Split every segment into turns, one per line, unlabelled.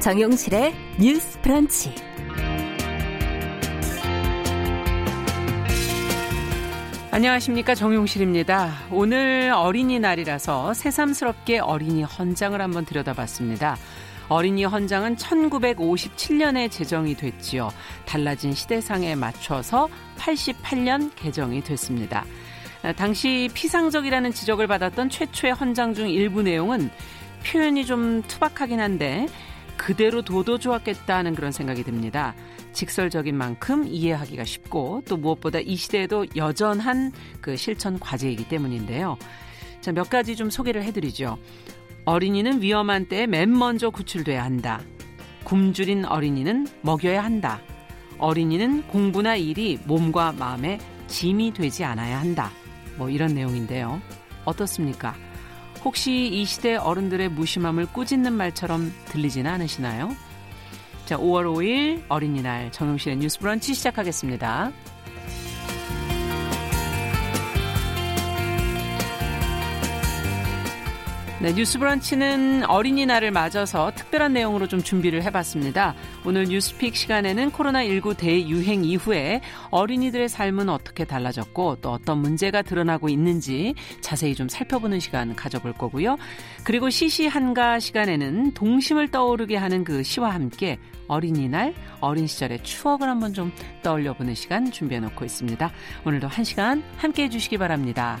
정용실의 뉴스 브런치.
안녕하십니까 정용실입니다. 오늘 어린이날이라서 새삼스럽게 어린이 헌장을 한번 들여다봤습니다. 어린이 헌장은 1957년에 제정이 됐지요. 달라진 시대상에 맞춰서 88년 개정이 됐습니다. 당시 피상적이라는 지적을 받았던 최초의 헌장 중 일부 내용은 표현이 좀 투박하긴 한데 그대로 둬도 좋았겠다는 그런 생각이 듭니다. 직설적인 만큼 이해하기가 쉽고 또 무엇보다 이 시대에도 여전한 그 실천 과제이기 때문인데요. 자, 몇 가지 좀 소개를 해드리죠. 어린이는 위험한 때에 맨 먼저 구출돼야 한다. 굶주린 어린이는 먹여야 한다. 어린이는 공부나 일이 몸과 마음에 짐이 되지 않아야 한다. 뭐 이런 내용인데요. 어떻습니까? 혹시 이 시대 어른들의 무심함을 꾸짖는 말처럼 들리지는 않으시나요? 자, 5월 5일 어린이날 정용실의 뉴스 브런치 시작하겠습니다. 네, 뉴스 브런치는 어린이날을 맞아서 특별한 내용으로 좀 준비를 해봤습니다. 오늘 뉴스픽 시간에는 코로나19 대유행 이후에 어린이들의 삶은 어떻게 달라졌고 또 어떤 문제가 드러나고 있는지 자세히 좀 살펴보는 시간 가져볼 거고요. 그리고 시시한가 시간에는 동심을 떠오르게 하는 그 시와 함께 어린이날, 어린 시절의 추억을 한번 좀 떠올려 보는 시간 준비해 놓고 있습니다. 오늘도 한 시간 함께 해주시기 바랍니다.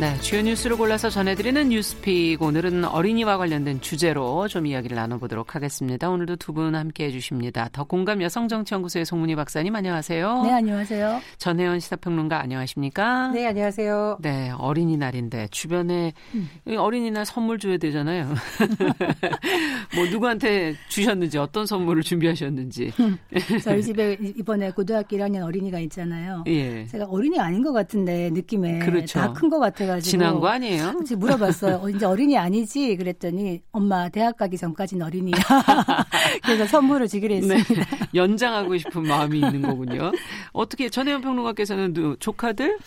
네, 주요 뉴스를 골라서 전해드리는 뉴스픽. 오늘은 어린이와 관련된 주제로 좀 이야기를 나눠보도록 하겠습니다. 오늘도 두 분 함께 해주십니다. 더 공감 여성정치연구소의 송문희 박사님 안녕하세요.
네, 안녕하세요.
전혜연 시사평론가 안녕하십니까?
네, 안녕하세요.
네, 어린이날인데 주변에 음. 어린이날 선물 줘야 되잖아요. 뭐 누구한테 주셨는지 어떤 선물을 준비하셨는지.
저희 집에 이번에 고등학교 1학년 어린이가 있잖아요. 예. 제가 어린이 아닌 것 같은데 느낌에 그렇죠. 다 큰 것 같아요.
그래가지고 지난 거 아니에요?
물어봤어요. 어, 이제 어린이 아니지? 그랬더니 엄마 대학 가기 전까지는 어린이야. 그래서 선물을 주기로 네. 했습니다. 네,
연장하고 싶은 마음이 있는 거군요. 어떻게 전혜연 평론가께서는 조카들?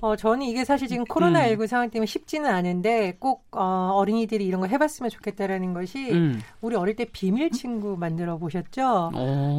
어, 저는 이게 사실 지금 코로나19 음. 상황 때문에 쉽지는 않은데 꼭 어, 어린이들이 이런 거 해봤으면 좋겠다라는 것이 음. 우리 어릴 때 비밀 친구 만들어 보셨죠?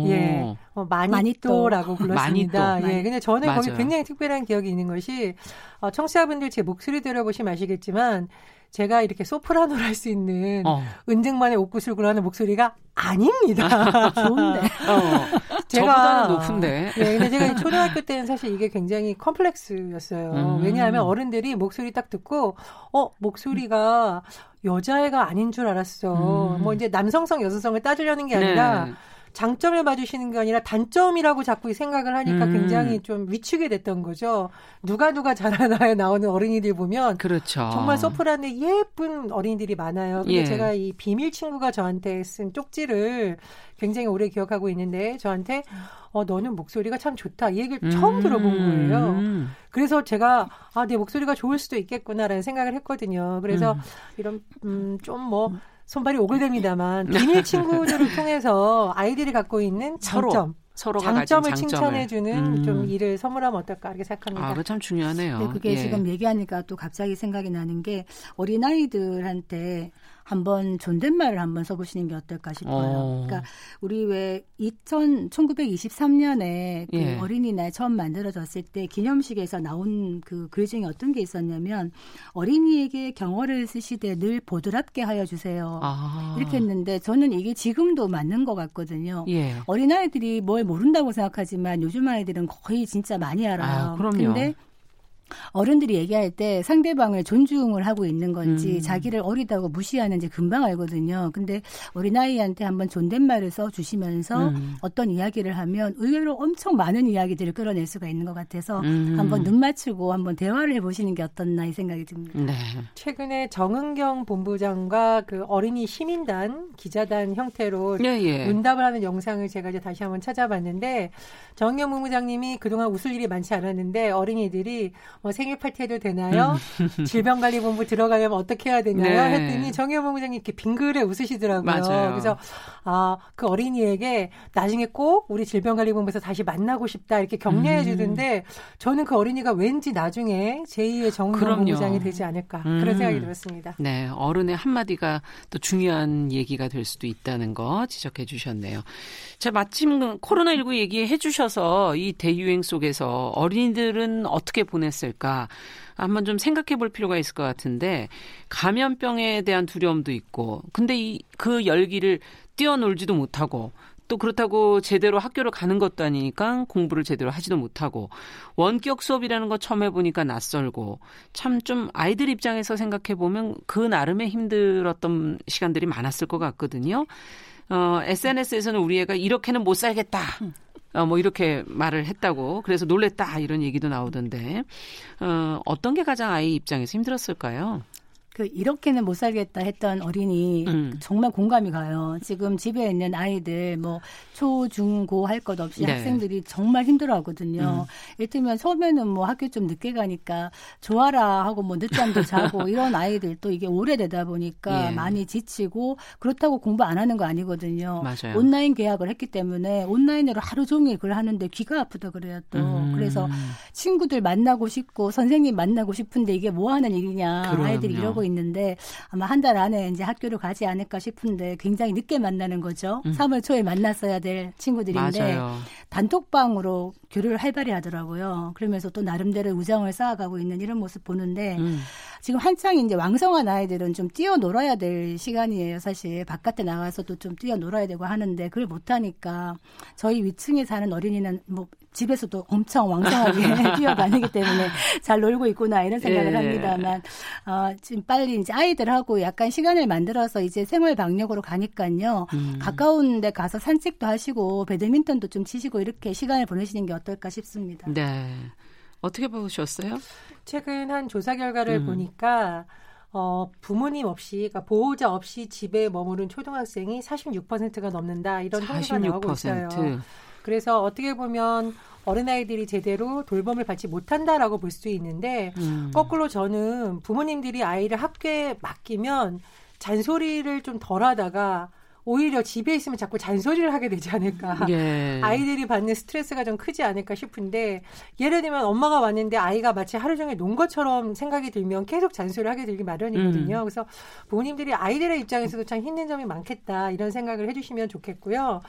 예, 어, 마니또라고 불렀습니다. 마니또. 예, 근데 저는 맞아요. 거기 굉장히 특별한 기억이 있는 것이 어, 청취자분들 제 목소리 들어보시면 아시겠지만 제가 이렇게 소프라노를 할 수 있는 어. 은쟁만의 옥구슬구를 하는 목소리가 아닙니다.
좋은데. 어.
제가 높은데.
네, 근데 제가 초등학교 때는 사실 이게 굉장히 컴플렉스였어요. 음. 왜냐하면 어른들이 목소리 딱 듣고 어 목소리가 여자애가 아닌 줄 알았어. 음. 뭐 이제 남성성 여성성을 따지려는 게 아니라. 네. 장점을 봐주시는 게 아니라 단점이라고 자꾸 생각을 하니까 음. 굉장히 좀 위축이 됐던 거죠. 누가 누가 잘하나에 나오는 어린이들 보면
그렇죠.
정말 소프라노 예쁜 어린이들이 많아요. 근데 예. 제가 이 비밀 친구가 저한테 쓴 쪽지를 굉장히 오래 기억하고 있는데 저한테 어 너는 목소리가 참 좋다 이 얘기를 음. 처음 들어본 거예요. 그래서 제가 아 내 목소리가 좋을 수도 있겠구나라는 생각을 했거든요. 그래서 음. 이런 음 좀뭐 손발이 오글됩니다만 비밀 친구들을 통해서 아이들이 갖고 있는 장점 서로 장점을 칭찬해주는 음. 좀 일을 선물하면 어떨까 이렇게 생각합니다.
아, 그참 중요하네요.
네, 그게 예. 지금 얘기하니까 또 갑자기 생각이 나는 게 어린 아이들한테 한번 존댓말을 한번 써보시는 게 어떨까 싶어요. 어. 그러니까 우리 왜 2000, 1923년에 그 예. 어린이날 처음 만들어졌을 때 기념식에서 나온 그 글 중에 어떤 게 있었냐면 어린이에게 경어를 쓰시되 늘 보드랍게 하여 주세요. 아. 이렇게 했는데 저는 이게 지금도 맞는 것 같거든요. 예. 어린아이들이 뭘 모른다고 생각하지만 요즘 아이들은 거의 진짜 많이 알아요. 아, 그럼요. 근데 어른들이 얘기할 때 상대방을 존중을 하고 있는 건지 음. 자기를 어리다고 무시하는지 금방 알거든요. 근데 어린아이한테 한번 존댓말을 써 주시면서 음. 어떤 이야기를 하면 의외로 엄청 많은 이야기들을 끌어낼 수가 있는 것 같아서 음. 한번 눈 맞추고 한번 대화를 해보시는 게 어떻나 이 생각이 듭니다. 네.
최근에 정은경 본부장과 그 어린이 시민단 기자단 형태로 예, 예. 문답을 하는 영상을 제가 이제 다시 한번 찾아봤는데 정은경 본부장님이 그동안 웃을 일이 많지 않았는데 어린이들이 뭐 생일 파티 해도 되나요? 음. 질병관리본부 들어가려면 어떻게 해야 되나요? 네. 했더니 정의원 본부장님 이렇게 빙그레 웃으시더라고요.
맞아요.
그래서 아, 그 어린이에게 나중에 꼭 우리 질병관리본부에서 다시 만나고 싶다 이렇게 격려해 음. 주던데 저는 그 어린이가 왠지 나중에 제2의 정의원 본부장이 되지 않을까 음. 그런 생각이 들었습니다.
네, 어른의 한마디가 또 중요한 얘기가 될 수도 있다는 거 지적해 주셨네요. 자, 마침 코로나19 얘기해 주셔서 이 대유행 속에서 어린이들은 어떻게 보냈을까? 한번 좀 생각해 볼 필요가 있을 것 같은데 감염병에 대한 두려움도 있고 근데 이 그 열기를 뛰어놀지도 못하고 또 그렇다고 제대로 학교를 가는 것도 아니니까 공부를 제대로 하지도 못하고 원격 수업이라는 거 처음 해보니까 낯설고 참 좀 아이들 입장에서 생각해 보면 그 나름의 힘들었던 시간들이 많았을 것 같거든요. 어, SNS에서는 우리 애가 이렇게는 못 살겠다. 어, 뭐 이렇게 말을 했다고 그래서 놀랬다 이런 얘기도 나오던데 어, 어떤 게 가장 아이 입장에서 힘들었을까요?
그 이렇게는 못 살겠다 했던 어린이 음. 정말 공감이 가요. 지금 집에 있는 아이들 뭐 초, 중, 고 할 것 없이 네. 학생들이 정말 힘들어하거든요. 음. 이를테면 처음에는 뭐 학교 좀 늦게 가니까 좋아라 하고 뭐 늦잠도 자고 이런 아이들 또 이게 오래되다 보니까 예. 많이 지치고 그렇다고 공부 안 하는 거 아니거든요.
맞아요.
온라인 계약을 했기 때문에 온라인으로 하루 종일 그걸 하는데 귀가 아프다 그래요 또. 음. 그래서 친구들 만나고 싶고 선생님 만나고 싶은데 이게 뭐 하는 일이냐 그럼요. 아이들이 이러고 있는데 아마 한 달 안에 이제 학교를 가지 않을까 싶은데 굉장히 늦게 만나는 거죠. 음. 3월 초에 만났어야 될 친구들인데
맞아요.
단톡방으로 교류를 활발히 하더라고요. 그러면서 또 나름대로 우정을 쌓아가고 있는 이런 모습 보는데 음. 지금 한창 이제 왕성한 아이들은 좀 뛰어놀아야 될 시간이에요. 사실 바깥에 나가서도 좀 뛰어놀아야 되고 하는데 그걸 못하니까 저희 위층에 사는 어린이는 뭐 집에서도 엄청 왕성하게 뛰어다니기 때문에 잘 놀고 있구나 이런 생각을 예. 합니다만 어, 지금 빨리 이제 아이들하고 약간 시간을 만들어서 이제 생활 방역으로 가니까요 음. 가까운 데 가서 산책도 하시고 배드민턴도 좀 치시고 이렇게 시간을 보내시는 게 어떨까 싶습니다.
네. 어떻게 보셨어요?
최근 한 조사 결과를 음. 보니까 어, 부모님 없이, 그러니까 보호자 없이 집에 머무른 초등학생이 46%가 넘는다. 이런 통계가 나오고 있어요. 그래서 어떻게 보면 어린아이들이 제대로 돌봄을 받지 못한다라고 볼 수 있는데 음. 거꾸로 저는 부모님들이 아이를 학교에 맡기면 잔소리를 좀 덜하다가 오히려 집에 있으면 자꾸 잔소리를 하게 되지 않을까. 예. 아이들이 받는 스트레스가 좀 크지 않을까 싶은데 예를 들면 엄마가 왔는데 아이가 마치 하루 종일 논 것처럼 생각이 들면 계속 잔소리를 하게 되기 마련이거든요. 음. 그래서 부모님들이 아이들의 입장에서도 참 힘든 점이 많겠다 이런 생각을 해주시면 좋겠고요.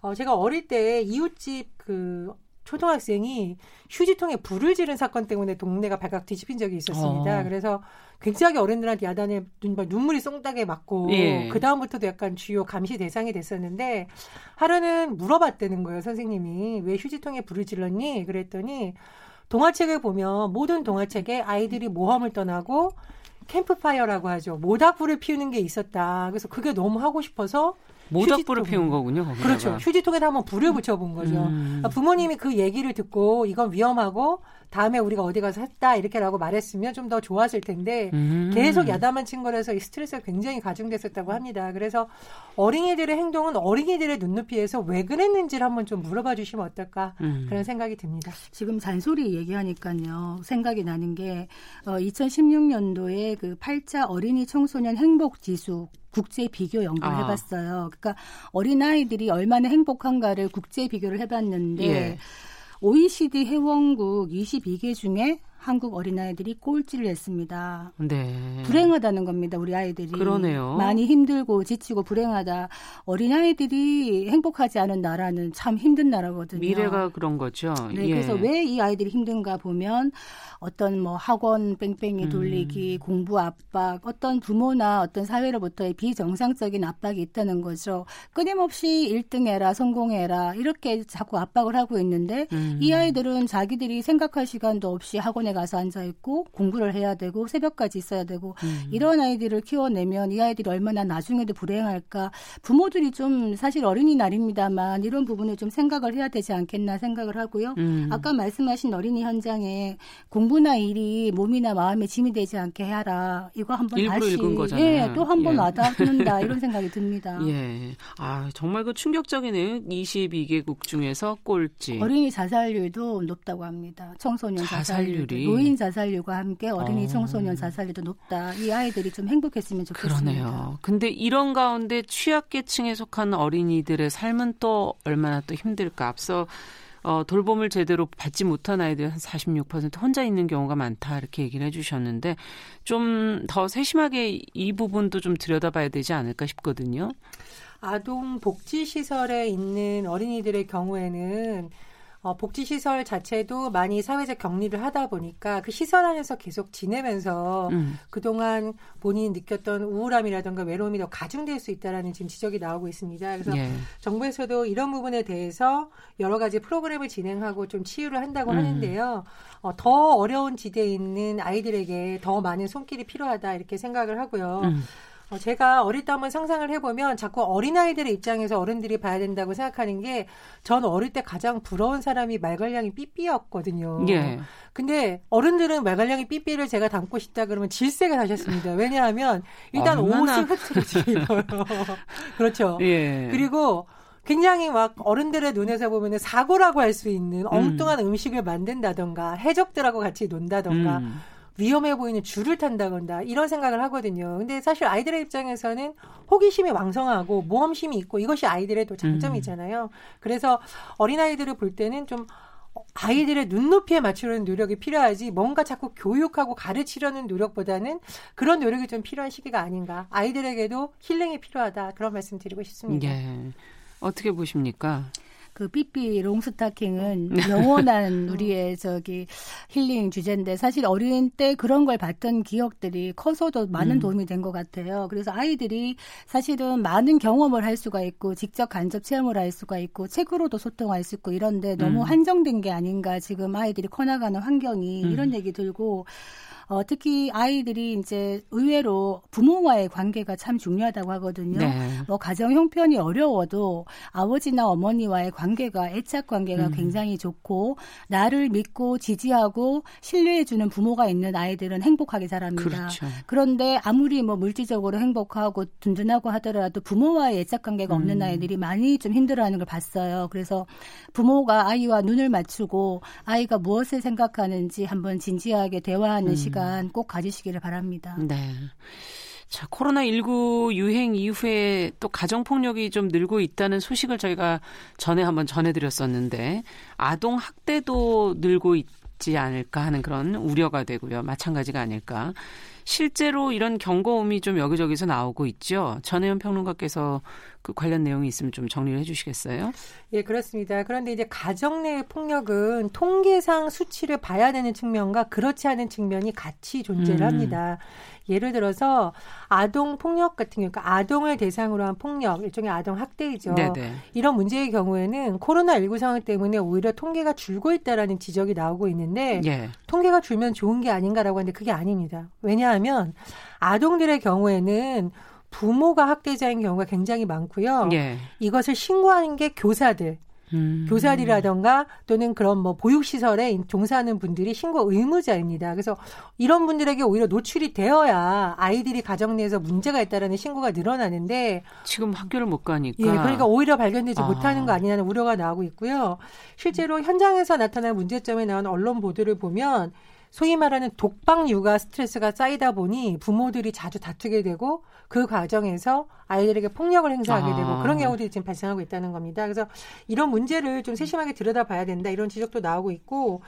어, 제가 어릴 때 이웃집 그 초등학생이 휴지통에 불을 지른 사건 때문에 동네가 발칵 뒤집힌 적이 있었습니다. 어. 그래서 굉장히 어른들한테 야단에 눈, 눈물이 쏙닥에 맞고 예. 그 다음부터도 약간 주요 감시 대상이 됐었는데 하루는 물어봤다는 거예요 선생님이 왜 휴지통에 불을 질렀니? 그랬더니 동화책을 보면 모든 동화책에 아이들이 모험을 떠나고 캠프파이어라고 하죠. 모닥불을 피우는 게 있었다. 그래서 그게 너무 하고 싶어서
모닥불을 피운 거군요. 거기다가.
그렇죠. 휴지통에다 한번 불을 붙여본 거죠. 음. 그러니까 부모님이 그 얘기를 듣고 이건 위험하고 다음에 우리가 어디 가서 했다 이렇게라고 말했으면 좀 더 좋았을 텐데 음. 계속 야단만 친 거라서 이 스트레스가 굉장히 가중됐었다고 합니다. 그래서 어린이들의 행동은 어린이들의 눈높이에서 왜 그랬는지를 한번 좀 물어봐 주시면 어떨까 음. 그런 생각이 듭니다.
지금 잔소리 얘기하니까요 생각이 나는 게 어, 2016년도에 그 8차 어린이 청소년 행복 지수 국제 비교 연구를 아. 해봤어요. 그러니까 어린 아이들이 얼마나 행복한가를 국제 비교를 해봤는데 예. OECD 회원국 22개 중에 한국 어린아이들이 꼴찌를 했습니다.
네.
불행하다는 겁니다, 우리 아이들이.
그러네요.
많이 힘들고 지치고 불행하다. 어린아이들이 행복하지 않은 나라는 참 힘든 나라거든요.
미래가 그런 거죠.
네, 예. 그래서 왜 이 아이들이 힘든가 보면 어떤 뭐 학원 뺑뺑이 음. 돌리기, 음. 공부 압박, 어떤 부모나 어떤 사회로부터의 비정상적인 압박이 있다는 거죠. 끊임없이 1등해라, 성공해라 이렇게 자꾸 압박을 하고 있는데 음. 이 아이들은 자기들이 생각할 시간도 없이 학원 학원에 가서 앉아 있고 공부를 해야 되고 새벽까지 있어야 되고 음. 이런 아이들을 키워내면 이 아이들이 얼마나 나중에도 불행할까 부모들이 좀 사실 어린이날입니다만 이런 부분을 좀 생각을 해야 되지 않겠나 생각을 하고요. 음. 아까 말씀하신 어린이 현장에 공부나 일이 몸이나 마음에 짐이 되지 않게 해라. 이거 한번 다시
읽은 거잖아요.
예, 또 한번 예. 와닿는다 이런 생각이 듭니다.
예. 아, 정말 그 충격적이네요. 22개국 중에서 꼴찌.
어린이 자살률도 높다고 합니다. 청소년 자살률이 자살률 노인 자살률과 함께 어린이 어. 청소년 자살률도 높다. 이 아이들이 좀 행복했으면 좋겠습니다.
그러네요. 근데 이런 가운데 취약계층에 속한 어린이들의 삶은 또 얼마나 또 힘들까. 앞서 어, 돌봄을 제대로 받지 못한 아이들 한 46% 혼자 있는 경우가 많다 이렇게 얘기를 해주셨는데 좀 더 세심하게 이 부분도 좀 들여다봐야 되지 않을까 싶거든요.
아동 복지 시설에 있는 어린이들의 경우에는 어, 복지시설 자체도 많이 사회적 격리를 하다 보니까 그 시설 안에서 계속 지내면서 음. 그동안 본인이 느꼈던 우울함이라든가 외로움이 더 가중될 수 있다라는 지금 지적이 나오고 있습니다. 그래서 예. 정부에서도 이런 부분에 대해서 여러 가지 프로그램을 진행하고 좀 치유를 한다고 음. 하는데요. 어, 더 어려운 지대에 있는 아이들에게 더 많은 손길이 필요하다 이렇게 생각을 하고요. 음. 어, 제가 어릴 때 한번 상상을 해보면 자꾸 어린아이들의 입장에서 어른들이 봐야 된다고 생각하는 게 전 어릴 때 가장 부러운 사람이 말괄량이 삐삐였거든요. 예. 근데 어른들은 말괄량이 삐삐를 제가 담고 싶다 그러면 질색을 하셨습니다. 왜냐하면 일단 얼마나... 옷을 흐트러지게 입어요. 그렇죠. 예. 그리고 굉장히 막 어른들의 눈에서 보면 사고라고 할 수 있는 엉뚱한 음. 식을 만든다던가 해적들하고 같이 논다던가 음. 위험해 보이는 줄을 탄다거나 이런 생각을 하거든요. 근데 사실 아이들의 입장에서는 호기심이 왕성하고 모험심이 있고 이것이 아이들의 또 장점이잖아요. 음. 그래서 어린아이들을 볼 때는 좀 아이들의 눈높이에 맞추려는 노력이 필요하지 뭔가 자꾸 교육하고 가르치려는 노력보다는 그런 노력이 좀 필요한 시기가 아닌가. 아이들에게도 힐링이 필요하다. 그런 말씀 드리고 싶습니다.
예. 어떻게 보십니까?
그 삐삐 롱스타킹은 영원한 우리의 저기 힐링 주제인데 사실 어린 때 그런 걸 봤던 기억들이 커서도 많은 음. 도움이 된 것 같아요. 그래서 아이들이 사실은 많은 경험을 할 수가 있고 직접 간접 체험을 할 수가 있고 책으로도 소통할 수 있고 이런데 너무 음. 한정된 게 아닌가 지금 아이들이 커나가는 환경이 음. 이런 얘기 들고 어, 특히 아이들이 이제 의외로 부모와의 관계가 참 중요하다고 하거든요. 네. 뭐 가정 형편이 어려워도 아버지나 어머니와의 관계가 애착 관계가 음. 굉장히 좋고 나를 믿고 지지하고 신뢰해주는 부모가 있는 아이들은 행복하게 자랍니다. 그렇죠. 그런데 아무리 뭐 물질적으로 행복하고 든든하고 하더라도 부모와의 애착 관계가 없는 음. 아이들이 많이 좀 힘들어하는 걸 봤어요. 그래서 부모가 아이와 눈을 맞추고 아이가 무엇을 생각하는지 한번 진지하게 대화하는 음. 시간 시간 꼭 가지시기를 바랍니다.
네. 자, 코로나19 유행 이후에 또 가정폭력이 좀 늘고 있다는 소식을 저희가 전에 한번 전해드렸었는데, 아동 학대도 늘고 있지 않을까 하는 그런 우려가 되고요. 마찬가지가 아닐까. 실제로 이런 경고음이 좀 여기저기서 나오고 있죠. 전혜연 평론가께서 그 관련 내용이 있으면 좀 정리를 해주시겠어요?
예, 그렇습니다. 그런데 이제 가정 내 폭력은 통계상 수치를 봐야 되는 측면과 그렇지 않은 측면이 같이 존재를 음. 합니다. 예를 들어서 아동 폭력 같은 경우, 그러니까 아동을 대상으로 한 폭력, 일종의 아동 학대이죠. 네네. 이런 문제의 경우에는 코로나19 상황 때문에 오히려 통계가 줄고 있다라는 지적이 나오고 있는데 예. 통계가 줄면 좋은 게 아닌가라고 하는데 그게 아닙니다. 왜냐하면 아동들의 경우에는 부모가 학대자인 경우가 굉장히 많고요. 예. 이것을 신고하는 게 교사들, 음. 교사들이라던가 또는 그런 뭐 보육시설에 종사하는 분들이 신고 의무자입니다. 그래서 이런 분들에게 오히려 노출이 되어야 아이들이 가정 내에서 문제가 있다라는 신고가 늘어나는데
지금 학교를 못 가니까.
예, 그러니까 오히려 발견되지 아. 못하는 거 아니냐는 우려가 나오고 있고요. 실제로 현장에서 나타난 문제점에 나온 언론 보도를 보면 소위 말하는 독방 육아 스트레스가 쌓이다 보니 부모들이 자주 다투게 되고 그 과정에서 아이들에게 폭력을 행사하게 아. 되고 그런 경우들이 지금 발생하고 있다는 겁니다. 그래서 이런 문제를 좀 세심하게 들여다봐야 된다 이런 지적도 나오고 있고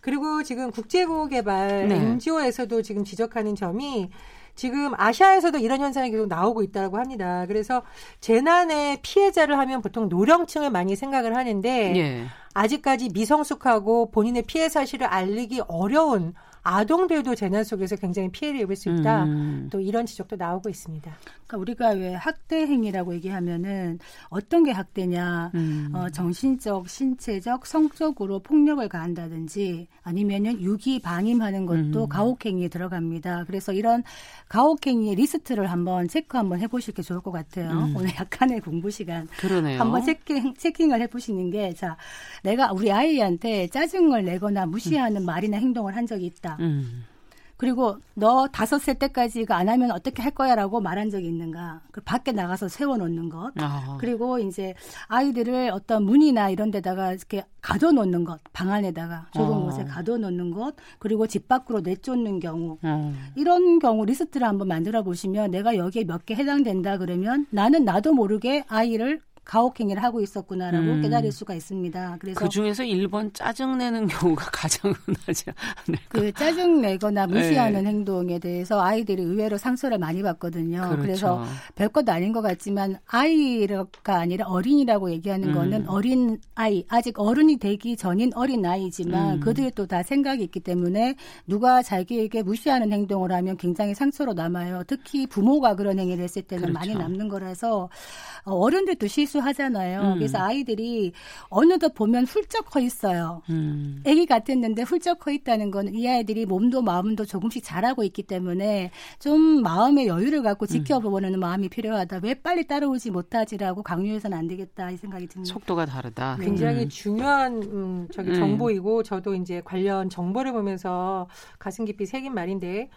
그리고 지금 국제고개발 네. NGO에서도 지금 지적하는 점이 지금 아시아에서도 이런 현상이 계속 나오고 있다고 합니다. 그래서 재난의 피해자를 하면 보통 노령층을 많이 생각을 하는데 예. 아직까지 미성숙하고 본인의 피해 사실을 알리기 어려운 아동들도 재난 속에서 굉장히 피해를 입을 수 있다. 음. 또 이런 지적도 나오고 있습니다.
그러니까 우리가 왜 학대 행위라고 얘기하면은 어떤 게 학대냐, 음. 어, 정신적, 신체적, 성적으로 폭력을 가한다든지 아니면은 유기 방임하는 것도 음. 가혹행위에 들어갑니다. 그래서 이런 가혹행위의 리스트를 한번 체크 한번 해보실 게 좋을 것 같아요. 음. 오늘 약간의 공부 시간.
그러네요.
한번 checking, checking을 해보시는 게, 자, 내가 우리 아이한테 짜증을 내거나 무시하는 말이나 행동을 한 적이 있다. 음. 그리고 너 다섯 살 때까지 이거 안 하면 어떻게 할 거야라고 말한 적이 있는가? 그 밖에 나가서 세워놓는 것. 아. 그리고 이제 아이들을 어떤 문이나 이런 데다가 이렇게 가둬놓는 것, 방 안에다가 좁은 아. 곳에 가둬놓는 것, 그리고 집 밖으로 내쫓는 경우. 아. 이런 경우 리스트를 한번 만들어 보시면 내가 여기에 몇 개 해당된다 그러면 나는 나도 모르게 아이를 가혹행위를 하고 있었구나라고 음. 깨달을 수가 있습니다. 그래서
그 중에서 1번 짜증 내는 경우가 가장 흔하지 않을까?
그 짜증 내거나 무시하는 네. 행동에 대해서 아이들이 의외로 상처를 많이 받거든요. 그렇죠. 그래서 별것 아닌 것 같지만 아이가 아니라 어린이라고 얘기하는 음. 거는 어린 아이 아직 어른이 되기 전인 어린 아이지만 음. 그들이 또 다 생각이 있기 때문에 누가 자기에게 무시하는 행동을 하면 굉장히 상처로 남아요. 특히 부모가 그런 행위를 했을 때는 그렇죠. 많이 남는 거라서 어, 어른들도 실수 하잖아요. 음. 그래서 아이들이 어느덧 보면 훌쩍 커 있어요. 음. 아기 같았는데 훌쩍 커 있다는 건 이 아이들이 몸도 마음도 조금씩 자라고 있기 때문에 좀 마음의 여유를 갖고 음. 지켜보는 음. 마음이 필요하다. 왜 빨리 따라오지 못하지라고 강요해서는 안 되겠다 이 생각이 듭니다.
속도가 다르다.
네. 굉장히 음. 중요한 음, 저기 음. 정보이고 저도 이제 관련 정보를 보면서 가슴 깊이 새긴 말인데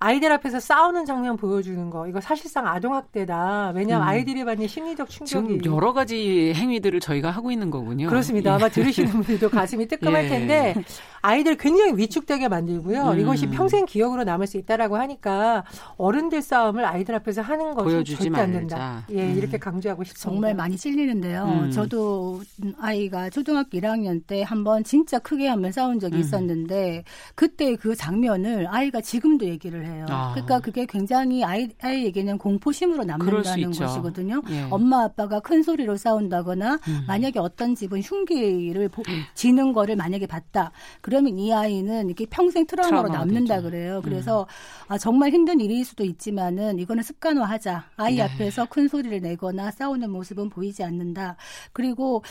아이들 앞에서 싸우는 장면 보여주는 거 이거 사실상 아동학대다. 왜냐하면 음. 아이들이 받는 심리적 충격이
지금 여러 가지 행위들을 저희가 하고 있는 거군요.
그렇습니다. 예. 아마 들으시는 분들도 가슴이 뜨끔할 예. 텐데 아이들 굉장히 위축되게 만들고요. 음. 이것이 평생 기억으로 남을 수 있다라고 하니까 어른들 싸움을 아이들 앞에서 하는 것은 절대 말자. 안 된다. 예, 음. 이렇게 강조하고 싶습니다.
정말 많이 찔리는데요. 음. 저도 아이가 초등학교 1학년 때 한번 진짜 크게 한번 싸운 적이 음. 있었는데 그때 그 장면을 아이가 지금도 얘기를 해요. 아. 그러니까 그게 굉장히 아이, 아이에게는 공포심으로 남는다는 것이거든요. 예. 엄마 아빠가 큰 소리로 싸운다거나 음. 만약에 어떤 집은 흉기를 보, 음. 지는 거를 만약에 봤다. 그러면 이 아이는 이게 평생 트라우마로 남는다 되죠. 그래요. 음. 그래서 음. 아, 정말 힘든 일일 수도 있지만은 이거는 습관화하자. 아이 네. 앞에서 큰 소리를 내거나 싸우는 모습은 보이지 않는다. 그리고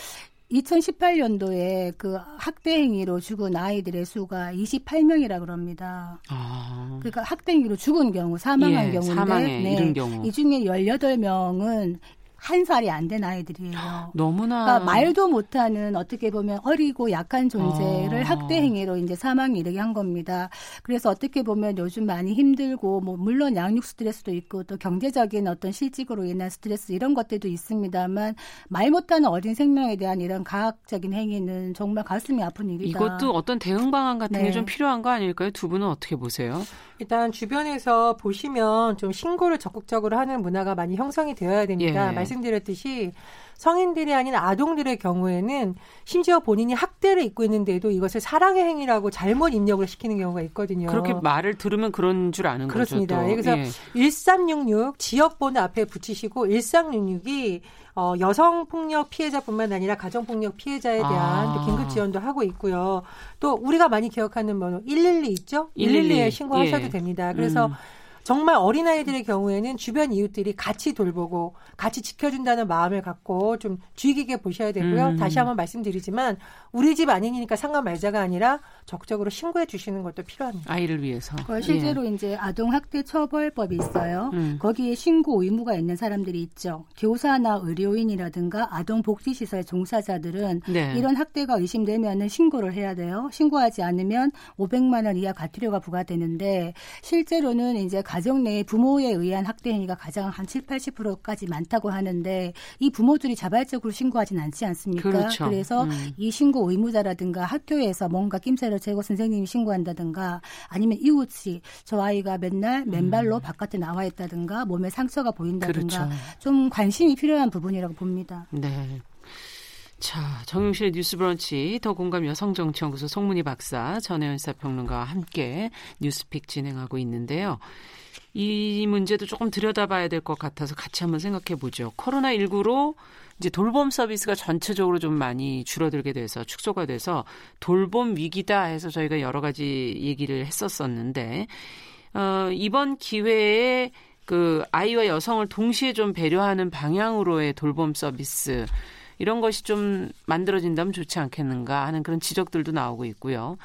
2018년도에 그 학대 행위로 죽은 아이들의 수가 28명이라 그럽니다. 아. 그러니까 학대 행위로 죽은 경우 사망한 예, 경우인데 사망에 네, 경우. 이 중에 18명은 한 살이 안 된 아이들이에요.
너무나
그러니까 말도 못하는 어떻게 보면 어리고 약한 존재를 아. 학대 행위로 이제 사망에 이르게 한 겁니다. 그래서 어떻게 보면 요즘 많이 힘들고 뭐 물론 양육 스트레스도 있고 또 경제적인 어떤 실직으로 인한 스트레스 이런 것들도 있습니다만 말 못하는 어린 생명에 대한 이런 가학적인 행위는 정말 가슴이 아픈 일이다.
이것도 어떤 대응 방안 같은 네. 게좀 필요한 거 아닐까요? 두 분은 어떻게 보세요?
일단 주변에서 보시면 좀 신고를 적극적으로 하는 문화가 많이 형성이 되어야 됩니다. 예. 말씀드렸듯이 성인들이 아닌 아동들의 경우에는 심지어 본인이 학대를 입고 있는데도 이것을 사랑의 행위라고 잘못 입력을 시키는 경우가 있거든요.
그렇게 말을 들으면 그런 줄 아는
그렇습니다.
거죠.
그렇습니다. 그래서 예. 1366 지역번호 앞에 붙이시고 1366이 어, 여성 폭력 피해자뿐만 아니라 가정 폭력 피해자에 대한 아. 긴급 지원도 하고 있고요. 또 우리가 많이 기억하는 번호 112 있죠? 112에 신고하셔도 예. 됩니다. 그래서 음. 정말 어린아이들의 경우에는 주변 이웃들이 같이 돌보고 같이 지켜준다는 마음을 갖고 좀 주의 깊게 보셔야 되고요. 음. 다시 한번 말씀드리지만 우리 집 아니니까 상관 말자가 아니라 적극적으로 신고해 주시는 것도 필요합니다.
아이를 위해서.
실제로 예. 이제 아동 학대 처벌법이 있어요. 음. 거기에 신고 의무가 있는 사람들이 있죠. 교사나 의료인이라든가 아동 복지 시설 종사자들은 네. 이런 학대가 의심되면은 신고를 해야 돼요. 신고하지 않으면 500만 원 이하 과태료가 부과되는데 실제로는 이제 가 정내 부모에 의한 학대 행위가 가장 한 7, 80%까지 많다고 하는데 이 부모들이 자발적으로 신고하진 않지 않습니까? 그렇죠. 그래서 음. 이 신고 의무자라든가 학교에서 뭔가 낌새를 재고 선생님이 신고한다든가 아니면 이웃이 저 아이가 맨날 맨발로 음. 바깥에 나와 있다든가 몸에 상처가 보인다든가 그렇죠. 좀 관심이 필요한 부분이라고 봅니다.
네. 자, 정용실의 뉴스 브런치 더 공감 여성정치연구소 송문희 박사 전혜연 사평론가와 함께 뉴스픽 진행하고 있는데요. 이 문제도 조금 들여다봐야 될 것 같아서 같이 한번 생각해 보죠. 코로나19로 이제 돌봄 서비스가 전체적으로 좀 많이 줄어들게 돼서 축소가 돼서 돌봄 위기다 해서 저희가 여러 가지 얘기를 했었었는데 어, 이번 기회에 그 아이와 여성을 동시에 좀 배려하는 방향으로의 돌봄 서비스 이런 것이 좀 만들어진다면 좋지 않겠는가 하는 그런 지적들도 나오고 있고요.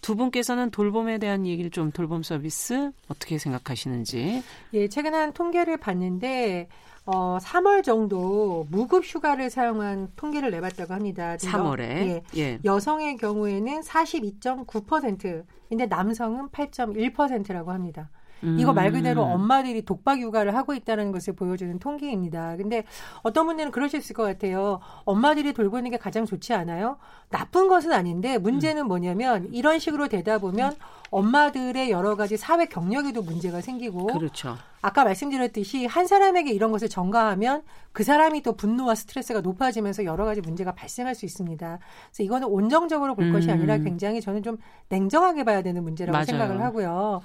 두 분께서는 돌봄에 대한 얘기를 좀 돌봄 서비스 어떻게 생각하시는지?
예, 최근 한 통계를 봤는데 어, 3월 정도 무급 휴가를 사용한 통계를 내봤다고 합니다.
3월에
예, 예. 여성의 경우에는 42.9%, 근데 남성은 8.1%라고 합니다. 이거 말 그대로 음. 엄마들이 독박 육아를 하고 있다는 것을 보여주는 통계입니다. 근데 어떤 분들은 그러실 것 같아요. 엄마들이 돌보는 게 가장 좋지 않아요? 나쁜 것은 아닌데 문제는 뭐냐면 이런 식으로 되다 보면 엄마들의 여러 가지 사회 경력에도 문제가 생기고
그렇죠.
아까 말씀드렸듯이 한 사람에게 이런 것을 전가하면 그 사람이 또 분노와 스트레스가 높아지면서 여러 가지 문제가 발생할 수 있습니다. 그래서 이거는 온정적으로 볼 음. 것이 아니라 굉장히 저는 좀 냉정하게 봐야 되는 문제라고 맞아요. 생각을 하고요.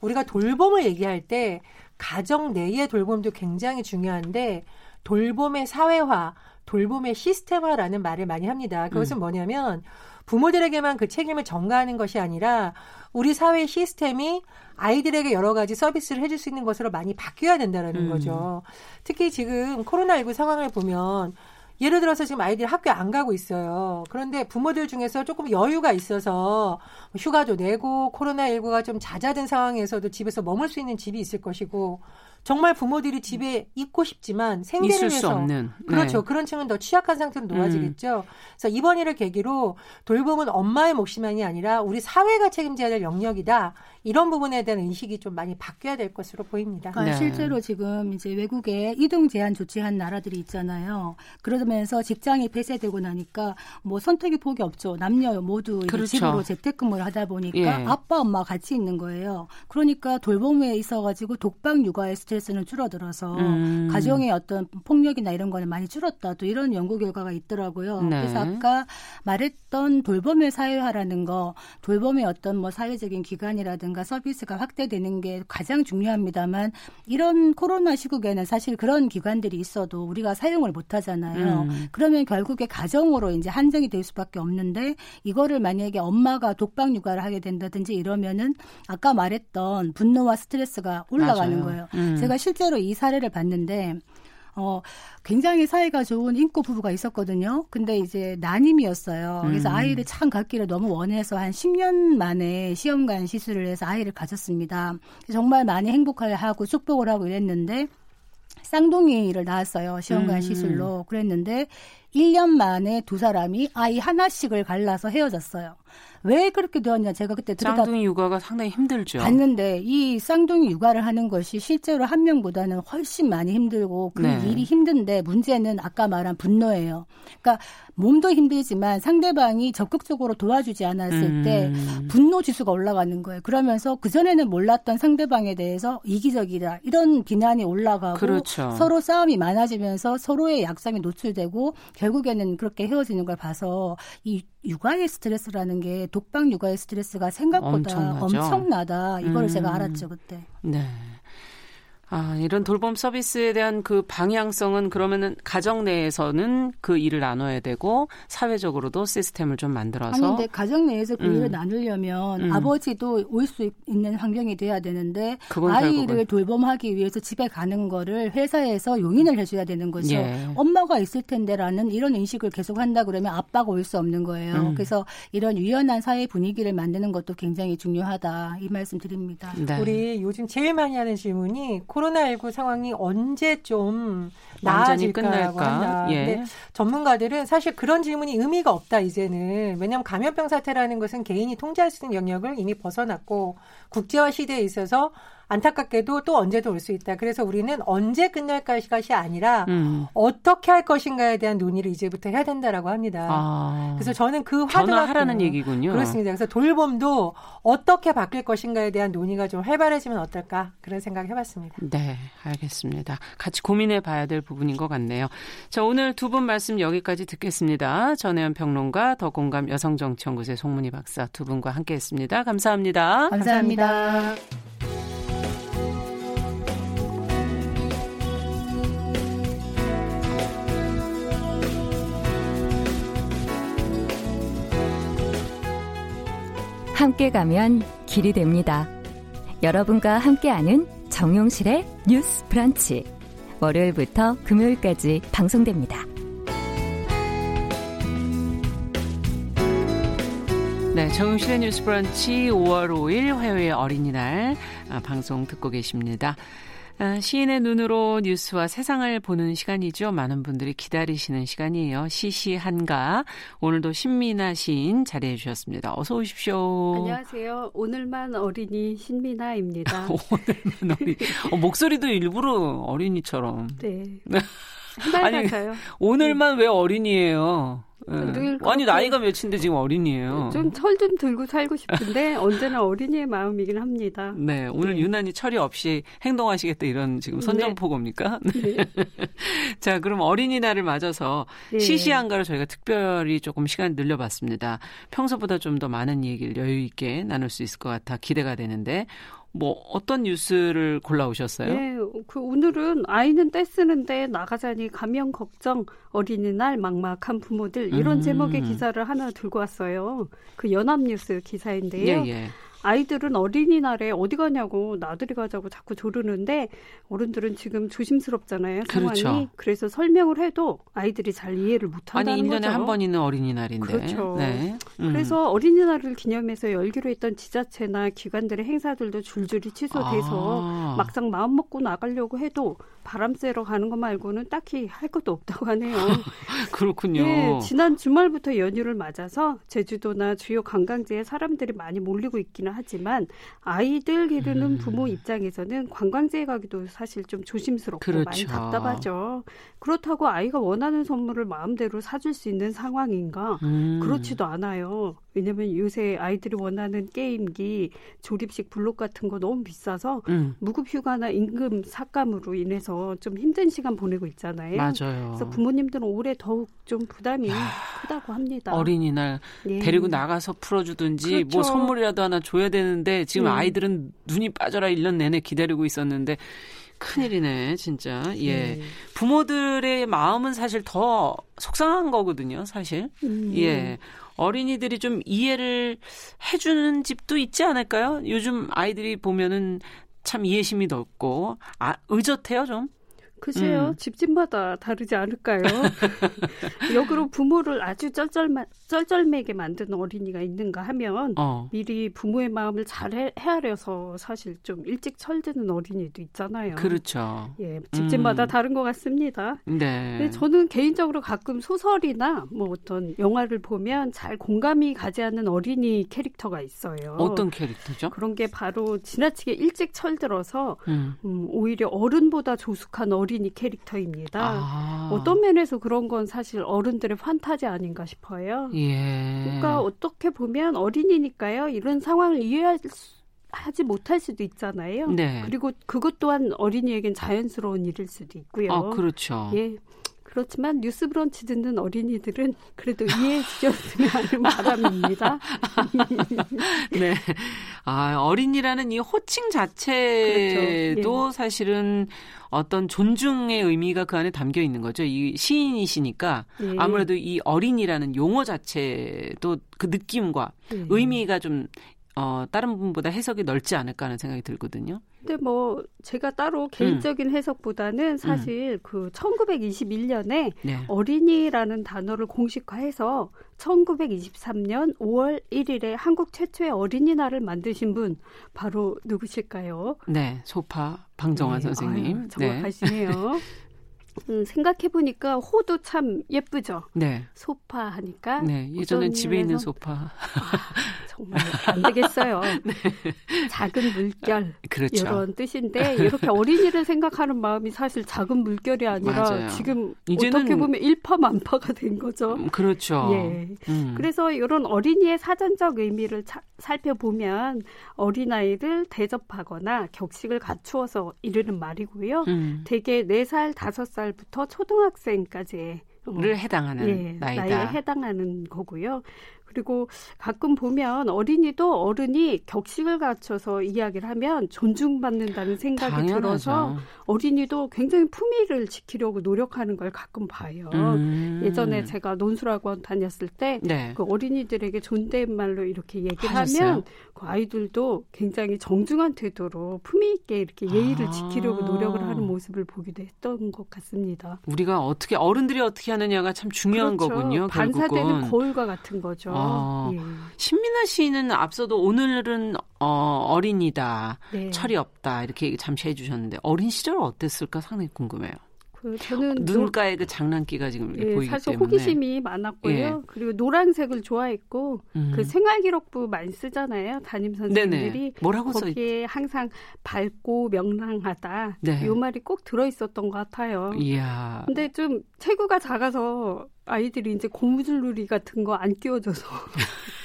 우리가 돌봄을 얘기할 때 가정 내의 돌봄도 굉장히 중요한데 돌봄의 사회화, 돌봄의 시스템화라는 말을 많이 합니다. 그것은 음. 뭐냐면 부모들에게만 그 책임을 전가하는 것이 아니라 우리 사회 시스템이 아이들에게 여러 가지 서비스를 해줄 수 있는 것으로 많이 바뀌어야 된다는 음. 거죠. 특히 지금 코로나19 상황을 보면 예를 들어서 지금 아이들이 학교 안 가고 있어요. 그런데 부모들 중에서 조금 여유가 있어서 휴가도 내고 코로나19가 좀 잦아든 상황에서도 집에서 머물 수 있는 집이 있을 것이고 정말 부모들이 집에 있고 싶지만 생계를 위해서
없는.
그렇죠. 네. 그런 층은 더 취약한 상태로 놓아지겠죠. 음. 그래서 이번 일을 계기로 돌봄은 엄마의 몫이만이 아니라 우리 사회가 책임져야 될 영역이다. 이런 부분에 대한 인식이 좀 많이 바뀌어야 될 것으로 보입니다.
그러니까 네. 실제로 지금 이제 외국에 이동 제한 조치한 나라들이 있잖아요. 그러면서 직장이 폐쇄되고 나니까 뭐 선택의 폭이 없죠. 남녀 모두 그렇죠. 집으로 재택근무를 하다 보니까 예. 아빠 엄마 같이 있는 거예요. 그러니까 돌봄에 있어가지고 독박 육아의 스트레스는 줄어들어서 음. 가정의 어떤 폭력이나 이런 거는 많이 줄었다. 또 이런 연구 결과가 있더라고요. 네. 그래서 아까 말했던 돌봄의 사회화라는 거, 돌봄의 어떤 뭐 사회적인 기관이라든가 서비스가 확대되는 게 가장 중요합니다만 이런 코로나 시국에는 사실 그런 기관들이 있어도 우리가 사용을 못 하잖아요. 음. 그러면 결국에 가정으로 이제 한정이 될 수밖에 없는데 이거를 만약에 엄마가 독박 육아를 하게 된다든지 이러면은 아까 말했던 분노와 스트레스가 올라가는 맞아요. 거예요. 음. 제가 실제로 이 사례를 봤는데 어, 굉장히 사이가 좋은 인고 부부가 있었거든요. 근데 이제 난임이었어요. 그래서 음. 아이를 참 갖기를 너무 원해서 한 10년 만에 시험관 시술을 해서 아이를 가졌습니다. 정말 많이 행복하고 축복을 하고 이랬는데 쌍둥이를 낳았어요. 시험관 음. 시술로. 그랬는데 1년 만에 두 사람이 아이 하나씩을 갈라서 헤어졌어요. 왜 그렇게 되었냐 제가 그때
들어다 쌍둥이 육아가 상당히 힘들죠.
봤는데 이 쌍둥이 육아를 하는 것이 실제로 한 명보다는 훨씬 많이 힘들고 그 네. 일이 힘든데 문제는 아까 말한 분노예요. 그러니까 몸도 힘들지만 상대방이 적극적으로 도와주지 않았을 음. 때 분노 지수가 올라가는 거예요. 그러면서 그 전에는 몰랐던 상대방에 대해서 이기적이다. 이런 비난이 올라가고 그렇죠. 서로 싸움이 많아지면서 서로의 약점이 노출되고 결국에는 그렇게 헤어지는 걸 봐서 이 육아의 스트레스라는 게 독박 육아의 스트레스가 생각보다 엄청나죠. 엄청나다. 이걸 음. 제가 알았죠, 그때.
네. 아, 이런 돌봄 서비스에 대한 그 방향성은 그러면은 가정 내에서는 그 일을 나눠야 되고 사회적으로도 시스템을 좀 만들어서
아니 근데 가정 내에서 그 음. 일을 나누려면 음. 아버지도 올 수 있는 환경이 돼야 되는데 아이를 결국은. 돌봄하기 위해서 집에 가는 거를 회사에서 용인을 해 줘야 되는 거죠. 예. 엄마가 있을 텐데라는 이런 인식을 계속 한다 그러면 아빠가 올 수 없는 거예요. 음. 그래서 이런 유연한 사회 분위기를 만드는 것도 굉장히 중요하다 이 말씀 드립니다.
네. 우리 요즘 제일 많이 하는 질문이 코로나19 상황이 언제 좀 나아질까라고 한다. 예. 근데 전문가들은 사실 그런 질문이 의미가 없다 이제는 왜냐하면 감염병 사태라는 것은 개인이 통제할 수 있는 영역을 이미 벗어났고 국제화 시대에 있어서 안타깝게도 또 언제도 올 수 있다. 그래서 우리는 언제 끝날 것이 아니라 음. 어떻게 할 것인가에 대한 논의를 이제부터 해야 된다라고 합니다. 아. 그래서 저는 그
화두가 하라는 얘기군요.
그렇습니다. 그래서 돌봄도 어떻게 바뀔 것인가에 대한 논의가 좀 활발해지면 어떨까 그런 생각 해봤습니다.
네, 알겠습니다. 같이 고민해 봐야 될 부분인 것 같네요. 자, 오늘 두 분 말씀 여기까지 듣겠습니다. 전혜연 평론가, 더공감 여성정치연구소의 송문희 박사 두 분과 함께 했습니다. 감사합니다.
감사합니다. 감사합니다. 함께 가면 길이 됩니다. 여러분과 함께하는 정용실의 뉴스 브런치. 월요일부터 금요일까지 방송됩니다.
네, 정용실의 뉴스 브런치 5월 5일 화요일 어린이날 아, 방송 듣고 계십니다. 아, 시인의 눈으로 뉴스와 세상을 보는 시간이죠. 많은 분들이 기다리시는 시간이에요. 시시한가. 오늘도 신미나 시인 자리해 주셨습니다. 어서 오십시오.
안녕하세요. 오늘만 어린이 신미나입니다.
오늘만 어린이. 어, 목소리도 일부러 어린이처럼.
네. 아니,
오늘만 왜 어린이에요? 네. 아니 나이가 몇인데 지금 어린이에요.
좀 철 좀 들고 살고 싶은데 언제나 어린이의 마음이긴 합니다.
네, 오늘 네. 유난히 철이 없이 행동하시겠다 이런 지금 선전포고입니까? 네. 네. 자, 그럼 어린이날을 맞아서 네. 시시한가로 저희가 특별히 조금 시간 늘려봤습니다. 평소보다 좀 더 많은 얘기를 여유 있게 나눌 수 있을 것 같아 기대가 되는데 뭐 어떤 뉴스를 골라오셨어요?
네, 그 오늘은 아이는 떼쓰는데 나가자니 감염 걱정 어린이날 막막한 부모들 이런 음. 제목의 기사를 하나 들고 왔어요. 그 연합뉴스 기사인데요. 예, 예. 아이들은 어린이날에 어디 가냐고 나들이 가자고 자꾸 조르는데 어른들은 지금 조심스럽잖아요 상황이 그렇죠. 그래서 설명을 해도 아이들이 잘 이해를 못 한다는
아니 1년에
거죠.
한번 있는 어린이날인데
그렇죠. 네. 음. 그래서 어린이날을 기념해서 열기로 했던 지자체나 기관들의 행사들도 줄줄이 취소돼서 아. 막상 마음 먹고 나가려고 해도 바람 쐬러 가는 거 말고는 딱히 할 것도 없다고 하네요.
그렇군요.
네, 지난 주말부터 연휴를 맞아서 제주도나 주요 관광지에 사람들이 많이 몰리고 있기는 하지만 아이들 기르는 음. 부모 입장에서는 관광지에 가기도 사실 좀 조심스럽고 그렇죠. 많이 답답하죠. 그렇다고 아이가 원하는 선물을 마음대로 사줄 수 있는 상황인가? 음. 그렇지도 않아요. 왜냐면 요새 아이들이 원하는 게임기, 조립식 블록 같은 거 너무 비싸서 음. 무급 휴가나 임금 삭감으로 인해서 좀 힘든 시간 보내고 있잖아요.
맞아요.
그래서 부모님들은 올해 더욱 좀 부담이 야, 크다고 합니다.
어린이날 예. 데리고 나가서 풀어주든지 뭐 그렇죠. 뭐 선물이라도 하나 줘야 되는데 지금 음. 아이들은 눈이 빠져라 1년 내내 기다리고 있었는데 큰일이네, 진짜. 예. 네. 부모들의 마음은 사실 더 속상한 거거든요, 사실. 음. 예. 어린이들이 좀 이해를 해주는 집도 있지 않을까요? 요즘 아이들이 보면은 참 이해심이 넓고, 아, 의젓해요, 좀.
글쎄요, 음. 집집마다 다르지 않을까요? 역으로 부모를 아주 쩔쩔마, 쩔쩔매게 만드는 어린이가 있는가 하면 어. 미리 부모의 마음을 잘 해, 헤아려서 사실 좀 일찍 철드는 어린이도 있잖아요.
그렇죠.
예, 집집마다 음. 다른 것 같습니다.
네.
저는 개인적으로 가끔 소설이나 뭐 어떤 영화를 보면 잘 공감이 가지 않는 어린이 캐릭터가 있어요.
어떤 캐릭터죠?
그런 게 바로 지나치게 일찍 철들어서 음. 음, 오히려 어른보다 조숙한 어린 어린이 캐릭터입니다. 아. 어떤 면에서 그런 건 사실 어른들의 판타지 아닌가 싶어요.
예.
그러니까 어떻게 보면 어린이니까요. 이런 상황을 이해할 수 하지 못할 수도 있잖아요.
네.
그리고 그것 또한 어린이에겐 자연스러운 일일 수도 있고요.
아, 그렇죠.
예. 그렇지만 뉴스 브런치 듣는 어린이들은 그래도 이해해 주셨으면 하는 바람입니다.
네. 아, 어린이라는 이 호칭 자체도 그렇죠. 예. 사실은 어떤 존중의 의미가 그 안에 담겨 있는 거죠. 이 시인이시니까 예. 아무래도 이 어린이라는 용어 자체도 그 느낌과 예. 의미가 좀 어, 다른 분보다 해석이 넓지 않을까 하는 생각이 들거든요.
근데 뭐 제가 따로 개인적인 음. 해석보다는 사실 음. 그 1921년에 네. 어린이라는 단어를 공식화해서 1923년 5월 1일에 한국 최초의 어린이날을 만드신 분 바로 누구실까요?
네, 소파 방정환 네. 선생님.
아유, 정확하시네요. 네. 음, 생각해 보니까 호도 참 예쁘죠.
네.
소파 하니까.
네. 예전엔 집에 있는 소파. 아,
정말 안 되겠어요. 네. 작은 물결 그렇죠. 이런 뜻인데 이렇게 어린이를 생각하는 마음이 사실 작은 물결이 아니라 맞아요. 지금 어떻게 보면 일파만파가 된 거죠.
음, 그렇죠. 예.
음. 그래서 이런 어린이의 사전적 의미를 차, 살펴보면 어린아이를 대접하거나 격식을 갖추어서 이르는 말이고요. 음. 대개 4살, 5살 부터 초등학생까지
를 해당하는 예.
나이에 해당하는 거고요. 그리고 가끔 보면 어린이도 어른이 격식을 갖춰서 이야기를 하면 존중받는다는 생각이 당연하죠. 들어서 어린이도 굉장히 품위를 지키려고 노력하는 걸 가끔 봐요. 음. 예전에 제가 논술학원 다녔을 때그 네. 그 어린이들에게 존댓말로 이렇게 얘기를 하셨어요? 하면 그 아이들도 굉장히 정중한 태도로 품위 있게 이렇게 예의를 아. 지키려고 노력을 하는 모습을 보기도 했던 것 같습니다.
우리가 어떻게 어른들이 어떻게 하느냐가 참 중요한 그렇죠. 거군요.
반사되는 거울과 같은 거죠. 아.
예. 신민아 씨는 앞서도 오늘은 어, 어린이다, 네. 철이 없다 이렇게 잠시 해주셨는데 어린 시절 어땠을까 상당히 궁금해요. 그 저는 눈가에 그 장난기가 지금 예, 보이기
사실
때문에
호기심이 많았고요. 예. 그리고 노란색을 좋아했고 음. 그 생활기록부 많이 쓰잖아요. 담임 선생님들이 네네.
뭐라고
거기에 써 항상 밝고 명랑하다. 네. 요 말이 꼭 들어 있었던 것 같아요. 이야. 근데 좀 체구가 작아서 아이들이 이제 고무줄놀이 같은 거 안 끼워줘서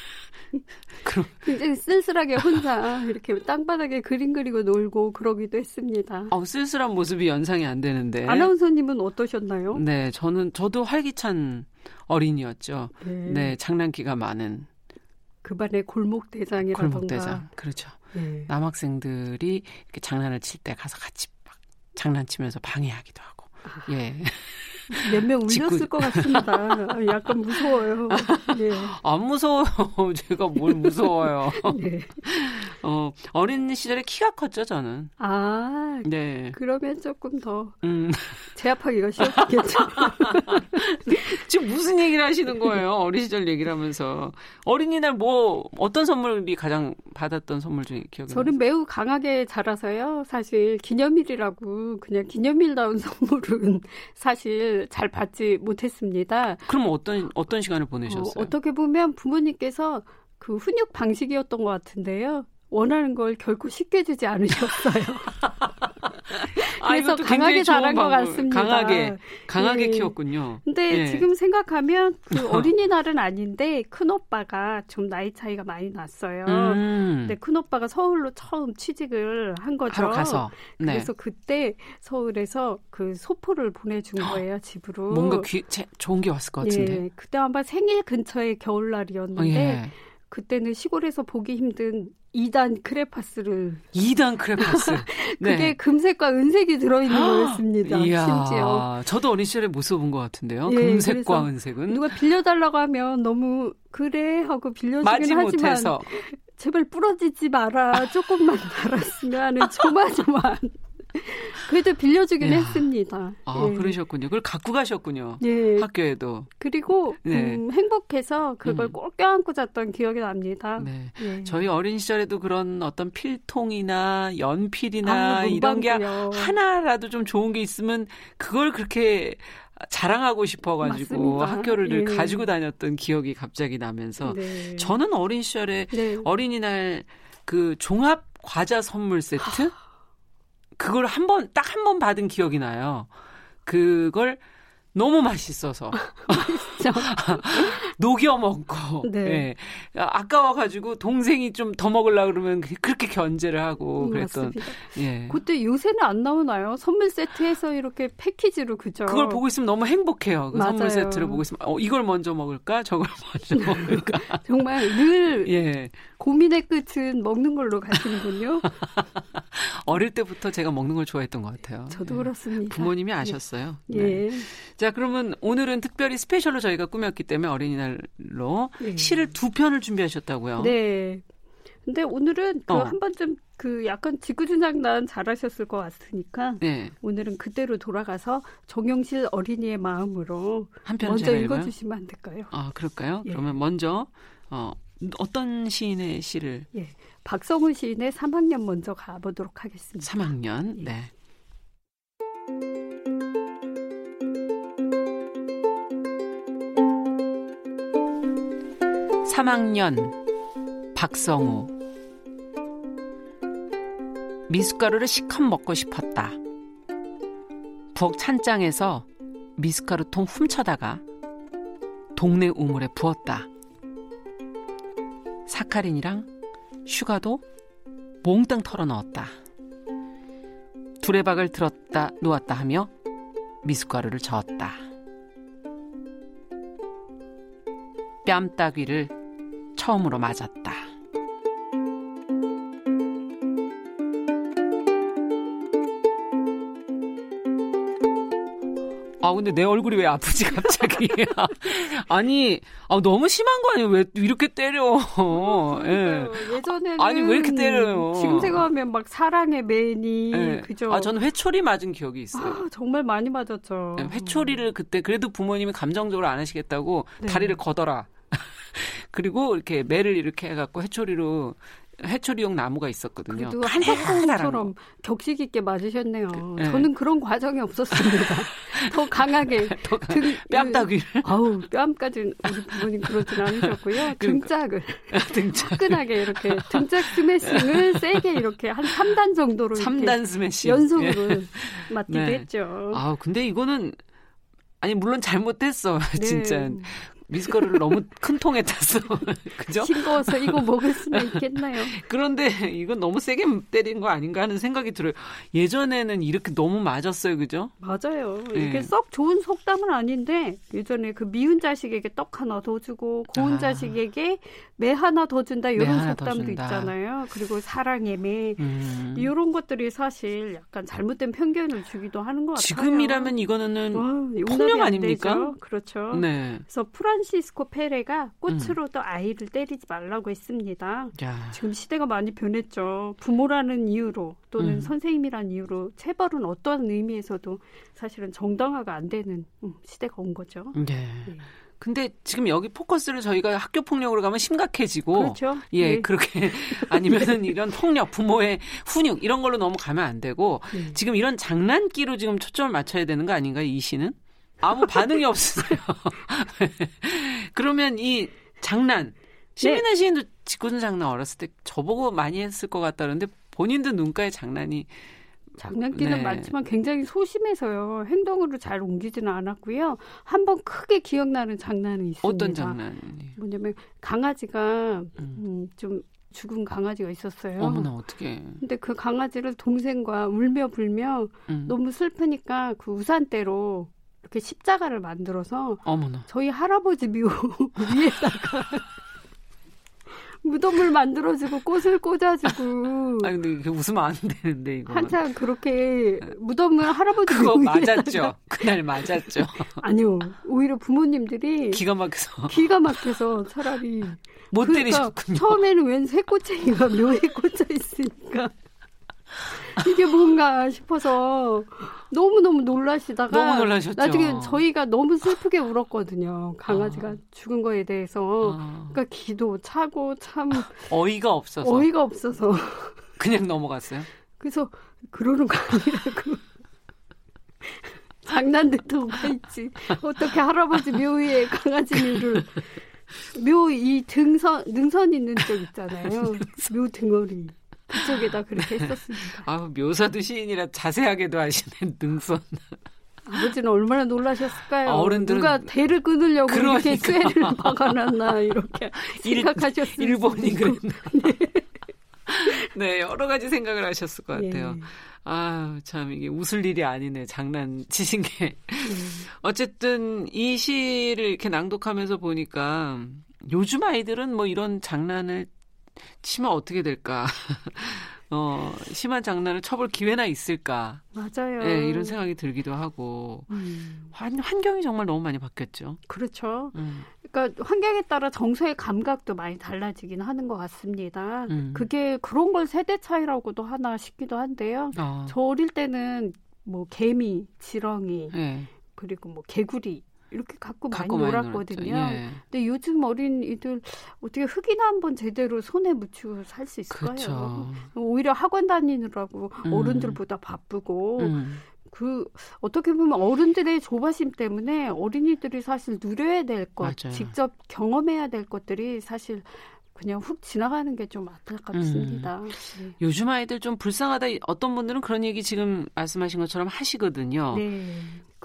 그럼 굉장히 쓸쓸하게 혼자 이렇게 땅바닥에 그림 그리고 놀고 그러기도 했습니다.
어, 쓸쓸한 모습이 연상이 안 되는데.
아나운서님은 어떠셨나요?
네, 저는 저도 활기찬 어린이였죠. 네, 네 장난기가 많은.
그 반의 골목 대장이라던가.
골목 대장, 그렇죠. 네. 남학생들이 이렇게 장난을 칠 때 가서 같이 막 장난치면서 방해하기도 하고. 아. 예.
몇 명 울렸을 직구... 것 같습니다. 약간 무서워요. 네.
안 무서워요. 제가 뭘 무서워요. 네. 어, 어린 시절에 키가 컸죠, 저는.
아, 네. 그러면 조금 더 음. 제압하기가 쉬웠겠죠.
지금 무슨 얘기를 하시는 거예요? 어린 시절 얘기를 하면서. 어린이날 뭐, 어떤 선물이 가장 받았던 선물 중에 기억이
저는 나세요? 매우 강하게 자라서요. 사실 기념일이라고 그냥 기념일다운 선물은 사실 잘 받지 못했습니다.
그럼 어떤 어떤 시간을 보내셨어요?
어, 떻게 보면 부모님께서 그 훈육 방식이었던 것 같은데요. 원하는 걸 결코 쉽게 주지 않으셨어요. 아, 그래서 아, 강하게 자란 것 같습니다.
강하게 강하게 예. 키웠군요.
근데 예. 지금 생각하면 그 어린이날은 아닌데 큰 오빠가 좀 나이 차이가 많이 났어요. 음. 근데 큰 오빠가 서울로 처음 취직을 한 거죠.
가서.
네. 그래서 그때 서울에서 그 소포를 보내준 거예요 집으로.
뭔가 귀, 좋은 게 왔을 것 같은데. 예.
그때 아마 생일 근처의 겨울날이었는데. 예. 그때는 시골에서 보기 힘든 2단 크레파스를
2단 크레파스
그게 네. 금색과 은색이 들어있는 거였습니다. 이야, 심지어
저도 어린 시절에 못 써본 것 같은데요. 예, 금색과 은색은
누가 빌려달라고 하면 너무 그래 하고 빌려주긴 하지만 못해서. 제발 부러지지 마라 조금만 달았으면 하는 조마조마한 그래도 빌려주긴 야. 했습니다.
아, 예. 그러셨군요. 그걸 갖고 가셨군요. 예. 학교에도.
그리고 네. 음, 행복해서 그걸 음. 꼭 껴안고 잤던 기억이 납니다. 네.
예. 저희 어린 시절에도 그런 어떤 필통이나 연필이나 아, 이런 게 하나라도 좀 좋은 게 있으면 그걸 그렇게 자랑하고 싶어가지고 맞습니다. 학교를 늘 예. 가지고 다녔던 기억이 갑자기 나면서 네. 저는 어린 시절에 네. 어린이날 그 종합 과자 선물 세트 그걸 한 번, 딱 한 번 받은 기억이 나요. 그걸 너무 맛있어서. 녹여 먹고. 네. 네. 아까워가지고 동생이 좀 더 먹으려 그러면 그렇게 견제를 하고 음, 그랬던. 맞습니다.
예. 그때 요새는 안 나오나요? 선물 세트해서 이렇게 패키지로 그죠?
그걸 보고 있으면 너무 행복해요. 그 선물 세트를 보고 있으면 어, 이걸 먼저 먹을까? 저걸 먼저 먹을까?
정말 늘 예. 고민의 끝은 먹는 걸로 가시는군요.
어릴 때부터 제가 먹는 걸 좋아했던 것 같아요.
저도 예. 그렇습니다.
부모님이 예. 아셨어요. 예. 네. 자, 그러면 오늘은 특별히 스페셜로 저희가 꾸몄기 때문에 어린이날로 예. 시를 두 편을 준비하셨다고요?
네. 근데 오늘은 그 어. 한 번쯤 그 약간 지구준장 난 잘하셨을 것 같으니까 네. 오늘은 그대로 돌아가서 정영실 어린이의 마음으로 한편 먼저 읽어주시면 안 될까요?
아 그럴까요? 예. 그러면 먼저 어, 어떤 시인의 시를?
예, 박성훈 시인의 3학년 먼저 가보도록 하겠습니다.
3학년, 예. 네. 3학년 박성우 미숫가루를 시컷 먹고 싶었다. 부엌 찬장에서 미숫가루 통 훔쳐다가 동네 우물에 부었다. 사카린이랑 슈가도 몽땅 털어 넣었다. 두레박을 들었다 놓았다 하며 미숫가루를 저었다. 뺨따귀를 처음으로 맞았다. 아 근데 내 얼굴이 왜 아프지 갑자기? 아니 아, 너무 심한 거 아니에요? 왜 이렇게 때려?
예. 예전에는
아니 왜 이렇게 때려요?
지금 생각하면 막 사랑의 매니 예. 그죠?
아 저는 회초리 맞은 기억이 있어요.
아, 정말 많이 맞았죠.
네, 회초리를 그때 그래도 부모님이 감정적으로 안 하시겠다고 네. 다리를 걷어라. 그리고 이렇게 매를 이렇게 해갖고 회초리로 해초리용 나무가 있었거든요.
그래도 한석봉처럼 격식 있게 맞으셨네요. 그, 네. 저는 그런 과정이 없었습니다. 더 강하게
더등 뺨따귀를
아우 뺨까지 우리 부모님 그러진 않으셨고요. 그러니까. 등짝을 등짝. 화끈하게 이렇게 등짝 스매싱을 세게 이렇게 한 3단 정도로
3단 스매싱
연속으로 예. 맞기도 네. 했죠.
아 근데 이거는 아니 물론 잘못했어 네. 진짜 미숫가루를 너무 큰 통에 탔어. 그죠?
싱거워서 이거 먹을 수는 있겠나요?
그런데 이건 너무 세게 때린 거 아닌가 하는 생각이 들어요. 예전에는 이렇게 너무 맞았어요. 그죠?
맞아요. 네. 이게 썩 좋은 속담은 아닌데 예전에 그 미운 자식에게 떡 하나 더 주고 고운 아. 자식에게 매 하나 더 준다 이런 속담도 있잖아요. 그리고 사랑의 매 음. 이런 것들이 사실 약간 잘못된 편견을 주기도 하는 것 같아요.
지금이라면 이거는 와, 폭력 아닙니까?
되죠. 그렇죠. 네. 그래서 프란 시스코 페레가 꽃으로 도 음. 아이를 때리지 말라고 했습니다. 야. 지금 시대가 많이 변했죠. 부모라는 이유로 또는 음. 선생님이라는 이유로 체벌은 어떠한 의미에서도 사실은 정당화가 안 되는 음, 시대가 온 거죠.
네. 네. 근데 지금 여기 포커스를 저희가 학교 폭력으로 가면 심각해지고
그렇죠.
예, 네. 그렇게 아니면은 이런 폭력, 부모의 훈육 이런 걸로 넘어가면 안 되고 네. 지금 이런 장난기로 지금 초점을 맞춰야 되는 거 아닌가요, 이 시는? 아무 반응이 없으세요. 그러면 이 장난 시민의 네. 시인도 직구준 장난 어렸을 때 저보고 많이 했을 것 같다는데 본인도 눈가에 장난이
장난기는 네. 많지만 굉장히 소심해서요. 행동으로 잘 옮기지는 않았고요. 한 번 크게 기억나는 장난은 있습니다.
어떤 장난?
뭐냐면 강아지가 음. 음, 좀 죽은 강아지가 있었어요.
어머나 어떻게?
근데 그 강아지를 동생과 울며 불며 음. 너무 슬프니까 그 우산대로 이렇게 십자가를 만들어서
어머나.
저희 할아버지 묘 위에다가 무덤을 만들어주고 꽃을 꽂아주고.
아 근데 웃으면 안 되는데 이거.
한참 그렇게 무덤을 할아버지
그거 맞았죠. 그날 맞았죠.
아니요. 오히려 부모님들이
기가 막혀서
기가 막혀서 차라리
못 그러니까 때리셨군요.
처음에는 웬 새꼬챙이가 묘에 꽂혀 있으니까. 이게 뭔가 싶어서 너무너무 놀라시다가
너무 놀라셨죠.
나중에 저희가 너무 슬프게 울었거든요. 강아지가 아. 죽은 거에 대해서. 아. 그러니까 기도 차고 참
어이가 없어서
어이가 없어서
그냥 넘어갔어요.
그래서 그러는 거 아니라고. 장난들도가 있지. 어떻게 할아버지 묘 위에 강아지 묘를 묘 이 등선 능선 있는 쪽 있잖아요. 묘 등어리. 그쪽에다 그렇게 했었습니다.
아, 묘사도 시인이라 자세하게도 하시는 능선.
아버지는 얼마나 놀라셨을까요? 아, 어른들은 누가 대를 끊으려고 그러니까. 이렇게 쇠를 박아놨나 이렇게 생각하셨을
일본이 그랬나. 네. 네, 여러 가지 생각을 하셨을 것 같아요. 예. 아, 참, 이게 웃을 일이 아니네. 장난치신 게. 예. 어쨌든, 이 시를 이렇게 낭독하면서 보니까, 요즘 아이들은 뭐 이런 장난을 치면 어떻게 될까? 어, 심한 장난을 쳐볼 기회나 있을까?
맞아요.
네, 이런 생각이 들기도 하고. 음. 환, 환경이 정말 너무 많이 바뀌었죠.
그렇죠. 음. 그러니까 환경에 따라 정서의 감각도 많이 달라지긴 하는 것 같습니다. 음. 그게 그런 걸 세대 차이라고도 하나 싶기도 한데요. 어. 저 어릴 때는 뭐 개미, 지렁이, 네. 그리고 뭐 개구리 이렇게 갖고, 갖고 많이 놀았거든요. 예. 근데 요즘 어린이들 어떻게 흙이나 한번 제대로 손에 묻히고 살 수 있을까요? 그렇죠. 오히려 학원 다니느라고 음. 어른들보다 바쁘고 음. 그 어떻게 보면 어른들의 조바심 때문에 어린이들이 사실 누려야 될 것, 맞아요. 직접 경험해야 될 것들이 사실 그냥 훅 지나가는 게 좀 안타깝습니다. 음.
네. 요즘 아이들 좀 불쌍하다. 어떤 분들은 그런 얘기 지금 말씀하신 것처럼 하시거든요. 네.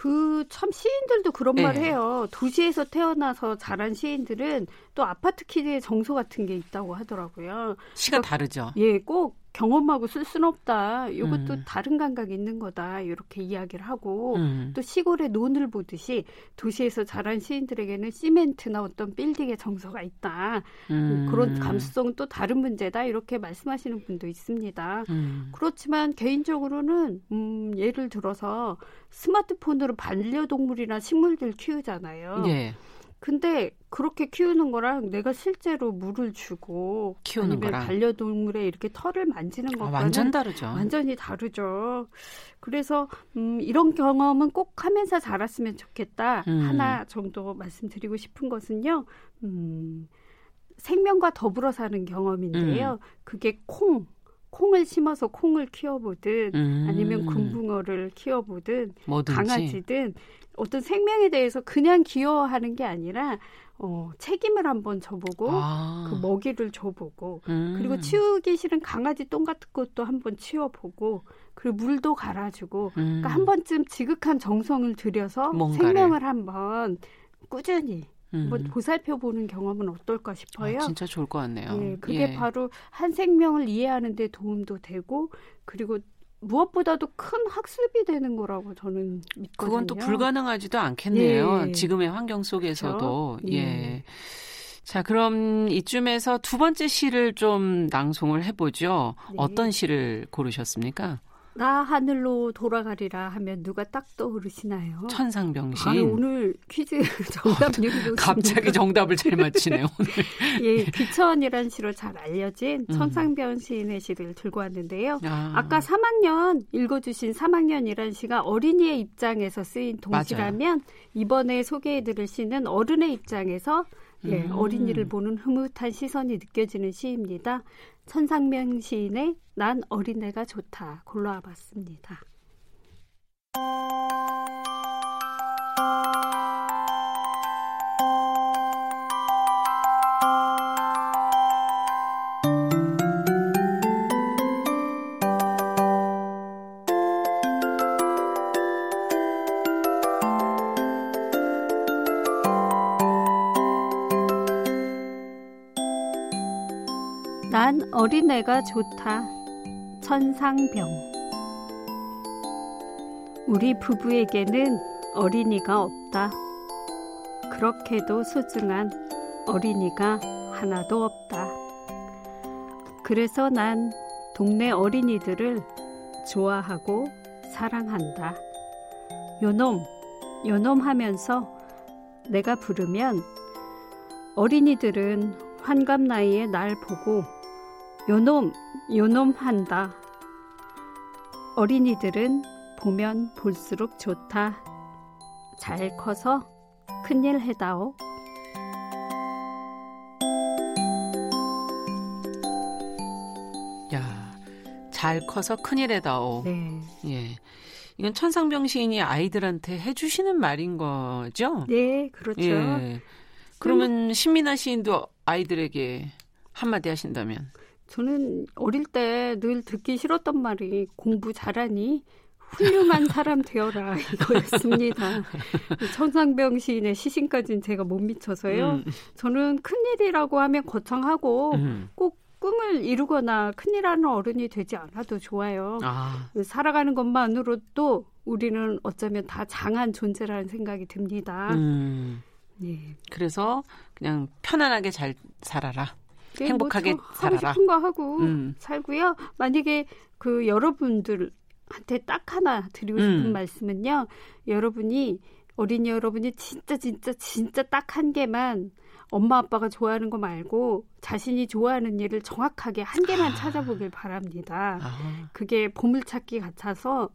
그 참 시인들도 그런 네. 말 해요. 도시에서 태어나서 자란 시인들은 또 아파트 키즈의 정서 같은 게 있다고 하더라고요.
시가 그러니까, 다르죠.
예, 꼭 경험하고 쓸 수는 없다. 이것도 음. 다른 감각이 있는 거다. 이렇게 이야기를 하고 음. 또 시골의 논을 보듯이 도시에서 자란 시인들에게는 시멘트나 어떤 빌딩의 정서가 있다. 음. 그런 감수성은 또 다른 문제다. 이렇게 말씀하시는 분도 있습니다. 음. 그렇지만 개인적으로는 음, 예를 들어서 스마트폰으로 반려동물이나 식물들 키우잖아요. 예. 근데 그렇게 키우는 거랑 내가 실제로 물을 주고 키우는 아니면 거랑 반려동물의 이렇게 털을 만지는 것과는
아, 완전 다르죠.
완전히 다르죠. 그래서 음, 이런 경험은 꼭 하면서 자랐으면 좋겠다. 음. 하나 정도 말씀드리고 싶은 것은요. 음, 생명과 더불어 사는 경험인데요. 음. 그게 콩. 콩을 심어서 콩을 키워보든 음. 아니면 금붕어를 키워보든 뭐든지. 강아지든 어떤 생명에 대해서 그냥 기여하는 게 아니라 어, 책임을 한번 져보고 아. 그 먹이를 줘보고 음. 그리고 치우기 싫은 강아지 똥 같은 것도 한번 치워보고 그리고 물도 갈아주고 음. 그러니까 한 번쯤 지극한 정성을 들여서 뭔가를. 생명을 한번 꾸준히 음. 한번 보살펴 보는 경험은 어떨까 싶어요. 아,
진짜 좋을 것 같네요.
예, 그게 예. 바로 한 생명을 이해하는 데 도움도 되고 그리고 무엇보다도 큰 학습이 되는 거라고 저는 믿거든요.
그건 또 불가능하지도 않겠네요. 네. 지금의 환경 속에서도. 그렇죠? 예. 네. 자, 그럼 이쯤에서 두 번째 시를 좀 낭송을 해보죠. 네. 어떤 시를 고르셨습니까?
나 하늘로 돌아가리라 하면 누가 딱 떠오르시나요?
천상병신.
아, 오늘 퀴즈 정답률이
갑자기 정답을 잘 맞히네요. 오늘.
예, 귀천이란 시로 잘 알려진 음. 천상병신의 시를 들고 왔는데요. 아. 까 3학년 읽어주신 3학년이란 시가 어린이의 입장에서 쓰인 동시라면 맞아요. 이번에 소개해드릴 시는 어른의 입장에서 예, 음. 어린이를 보는 흐뭇한 시선이 느껴지는 시입니다. 천상명 시인의 난 어린애가 좋다 골라와 봤습니다. 어린애가 좋다. 천상병. 우리 부부에게는 어린이가 없다. 그렇게도 소중한 어린이가 하나도 없다. 그래서 난 동네 어린이들을 좋아하고 사랑한다. 요놈, 요놈 하면서 내가 부르면 어린이들은 환갑 나이에 날 보고 요놈, 요놈 한다. 어린이들은 보면 볼수록 좋다. 잘 커서 큰일 해다오.
야, 잘 커서 큰일 해다오. 네. 예. 이건 천상병 시인이 아이들한테 해주시는 말인 거죠?
네, 그렇죠. 예.
그러면 신민아 시인도 아이들에게 한마디 하신다면?
저는 어릴 때 늘 듣기 싫었던 말이 공부 잘하니 훌륭한 사람 되어라 이거였습니다. 천상병 시인의 시신까지는 제가 못 미쳐서요. 음. 저는 큰일이라고 하면 거창하고 음. 꼭 꿈을 이루거나 큰일하는 어른이 되지 않아도 좋아요. 아. 살아가는 것만으로도 우리는 어쩌면 다 장한 존재라는 생각이 듭니다. 음.
네. 그래서 그냥 편안하게 잘 살아라. 네, 행복하게 뭐
살아라. 하고 싶은 거 하고 음. 살고요. 만약에 그 여러분들한테 딱 하나 드리고 싶은 음. 말씀은요. 여러분이 어린이 여러분이 진짜 진짜 진짜 딱 한 개만 엄마 아빠가 좋아하는 거 말고 자신이 좋아하는 일을 정확하게 한 개만 아. 찾아보길 바랍니다. 아. 그게 보물찾기 같아서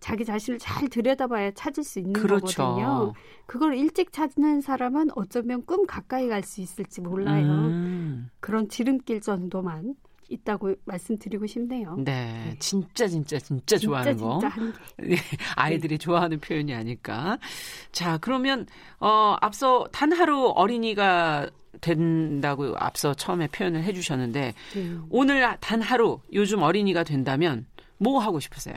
자기 자신을 잘 들여다봐야 찾을 수 있는 그렇죠. 거거든요. 그걸 일찍 찾는 사람은 어쩌면 꿈 가까이 갈 수 있을지 몰라요. 음. 그런 지름길 정도만 있다고 말씀드리고 싶네요.
네, 네. 진짜 진짜 진짜, 좋아하는
진짜, 거. 진짜
네, 아이들이 네. 좋아하는 표현이 아닐까. 자, 그러면 어 앞서 단 하루 어린이가 된다고 앞서 처음에 표현을 해주셨는데 네. 오늘 단 하루 요즘 어린이가 된다면 뭐 하고 싶으세요?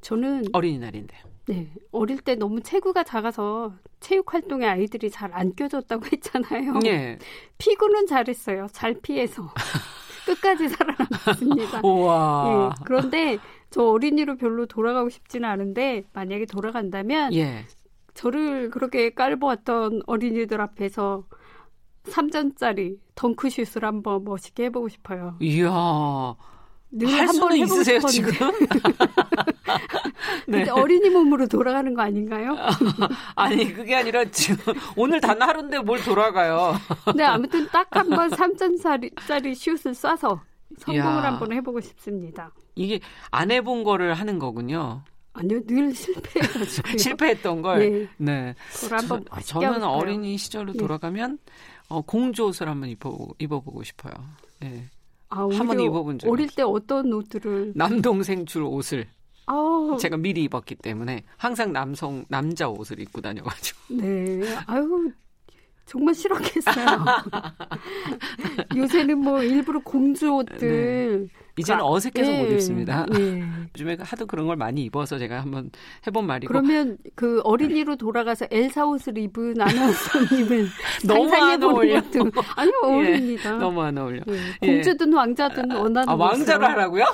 저는
어린이날인데.
네, 어릴 때 너무 체구가 작아서 체육 활동에 아이들이 잘 안 껴줬다고 했잖아요. 네. 피구는 잘했어요. 잘 피해서 끝까지 살아남았습니다.
우와.
예, 그런데 저 어린이로 별로 돌아가고 싶지는 않은데 만약에 돌아간다면 예. 저를 그렇게 깔보았던 어린이들 앞에서 3점짜리 덩크슛을 한번 멋있게 해보고 싶어요.
이야. 할 수는 있으세요 지금?
네. 어린이 몸으로 돌아가는 거 아닌가요?
아니 그게 아니라 지금 오늘 단 하루인데 뭘 돌아가요?
네 아무튼 딱 한 번 3점짜리 슛을 쏴서 성공을 한 번 해보고 싶습니다.
이게 안 해본 거를 하는 거군요.
아니요, 늘 실패해가지고.
실패했던 걸? 네. 네. 저, 는 어린이 시절로 네. 돌아가면, 어, 공주옷을 한번 입어, 입어보고 싶어요. 네. 아, 한번 입어본 적
어릴 때 어떤 옷들을
남동생 줄 옷을 아우. 제가 미리 입었기 때문에 항상 남성 남자 옷을 입고 다녀가지고.
네. 아유 정말 싫었겠어요. 요새는 뭐 일부러 공주 옷들 네.
이제는 어색해서 예, 못 입습니다. 예. 요즘에 하도 그런 걸 많이 입어서 제가 한번 해본 말이고.
그러면 그 어린이로 돌아가서 엘사 옷을 입은 아나운서님은
너무 안 어울려.
아니요 어울립니다.
예, 너무 안 어울려.
예. 공주든 왕자든 원하는
아, 왕자로 하라고요?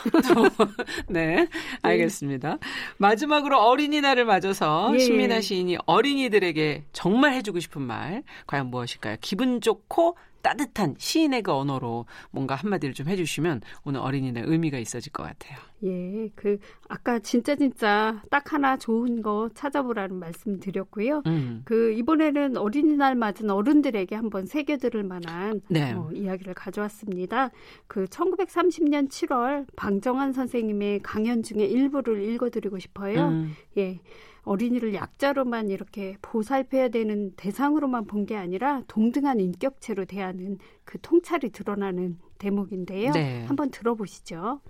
네, 알겠습니다. 마지막으로 어린이날을 맞아서 예. 신민아 시인이 어린이들에게 정말 해주고 싶은 말 과연 무엇일까요? 기분 좋고 따뜻한 시인의 그 언어로 뭔가 한마디를 좀 해주시면 오늘 어린이날 의미가 있어질 것 같아요.
예, 그 아까 진짜 진짜 딱 하나 좋은 거 찾아보라는 말씀 드렸고요. 음. 그 이번에는 어린이날 맞은 어른들에게 한번 새겨들을 만한 네. 어, 이야기를 가져왔습니다. 그 1930년 7월 방정환 선생님의 강연 중에 일부를 읽어드리고 싶어요. 음. 예. 어린이를 약자로만 이렇게 보살펴야 되는 대상으로만 본 게 아니라 동등한 인격체로 대하는 그 통찰이 드러나는 대목인데요. 네. 한번 들어보시죠.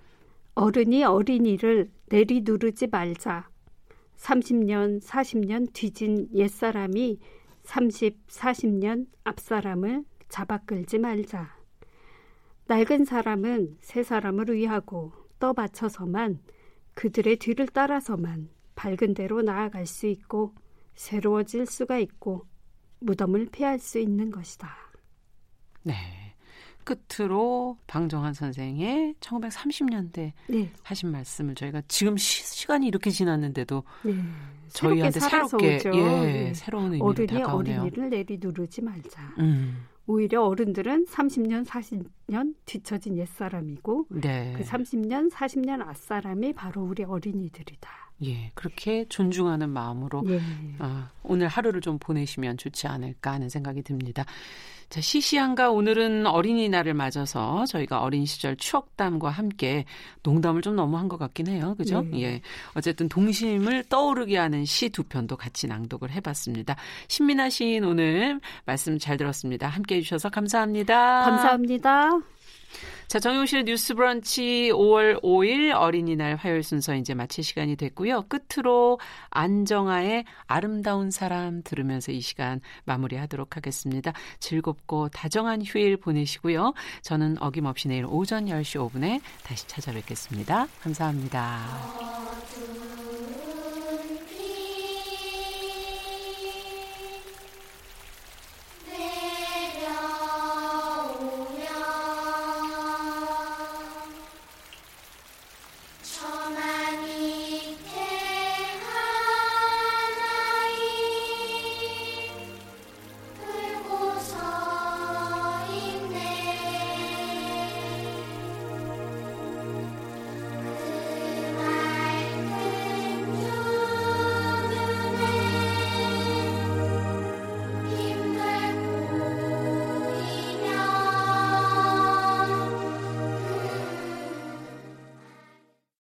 어른이 어린이를 내리누르지 말자. 30년, 40년 뒤진 옛사람이 30, 40년 앞사람을 잡아 끌지 말자. 낡은 사람은 새 사람을 위하고 떠받쳐서만 그들의 뒤를 따라서만 밝은 대로 나아갈 수 있고 새로워질 수가 있고 무덤을 피할 수 있는 것이다.
네. 끝으로 방정환 선생의 1930년대 네. 하신 말씀을 저희가 지금 시, 간이 이렇게 지났는데도 네. 저희한테 새롭게 예, 네. 새로운 의미로
어른이
다가오네요.
어린이를 내리누르지 말자. 음. 오히려 어른들은 30년, 40 년 뒤처진 옛사람이고 네. 그 30년, 40년 앞사람이 바로 우리 어린이들이다.
예, 그렇게 존중하는 마음으로 예. 어, 오늘 하루를 좀 보내시면 좋지 않을까 하는 생각이 듭니다. 자, 시시한가 오늘은 어린이날을 맞아서 저희가 어린 시절 추억담과 함께 농담을 좀 너무 한 것 같긴 해요. 그죠? 네. 예. 어쨌든 동심을 떠오르게 하는 시 두 편도 같이 낭독을 해봤습니다. 신민아 시인 오늘 말씀 잘 들었습니다. 함께 해주셔서 감사합니다.
감사합니다.
자, 정용실의 뉴스 브런치 5월 5일 어린이날 화요일 순서 이제 마칠 시간이 됐고요. 끝으로 안정아의 아름다운 사람 들으면서 이 시간 마무리하도록 하겠습니다. 즐겁고 다정한 휴일 보내시고요. 저는 어김없이 내일 오전 10시 5분에 다시 찾아뵙겠습니다. 감사합니다.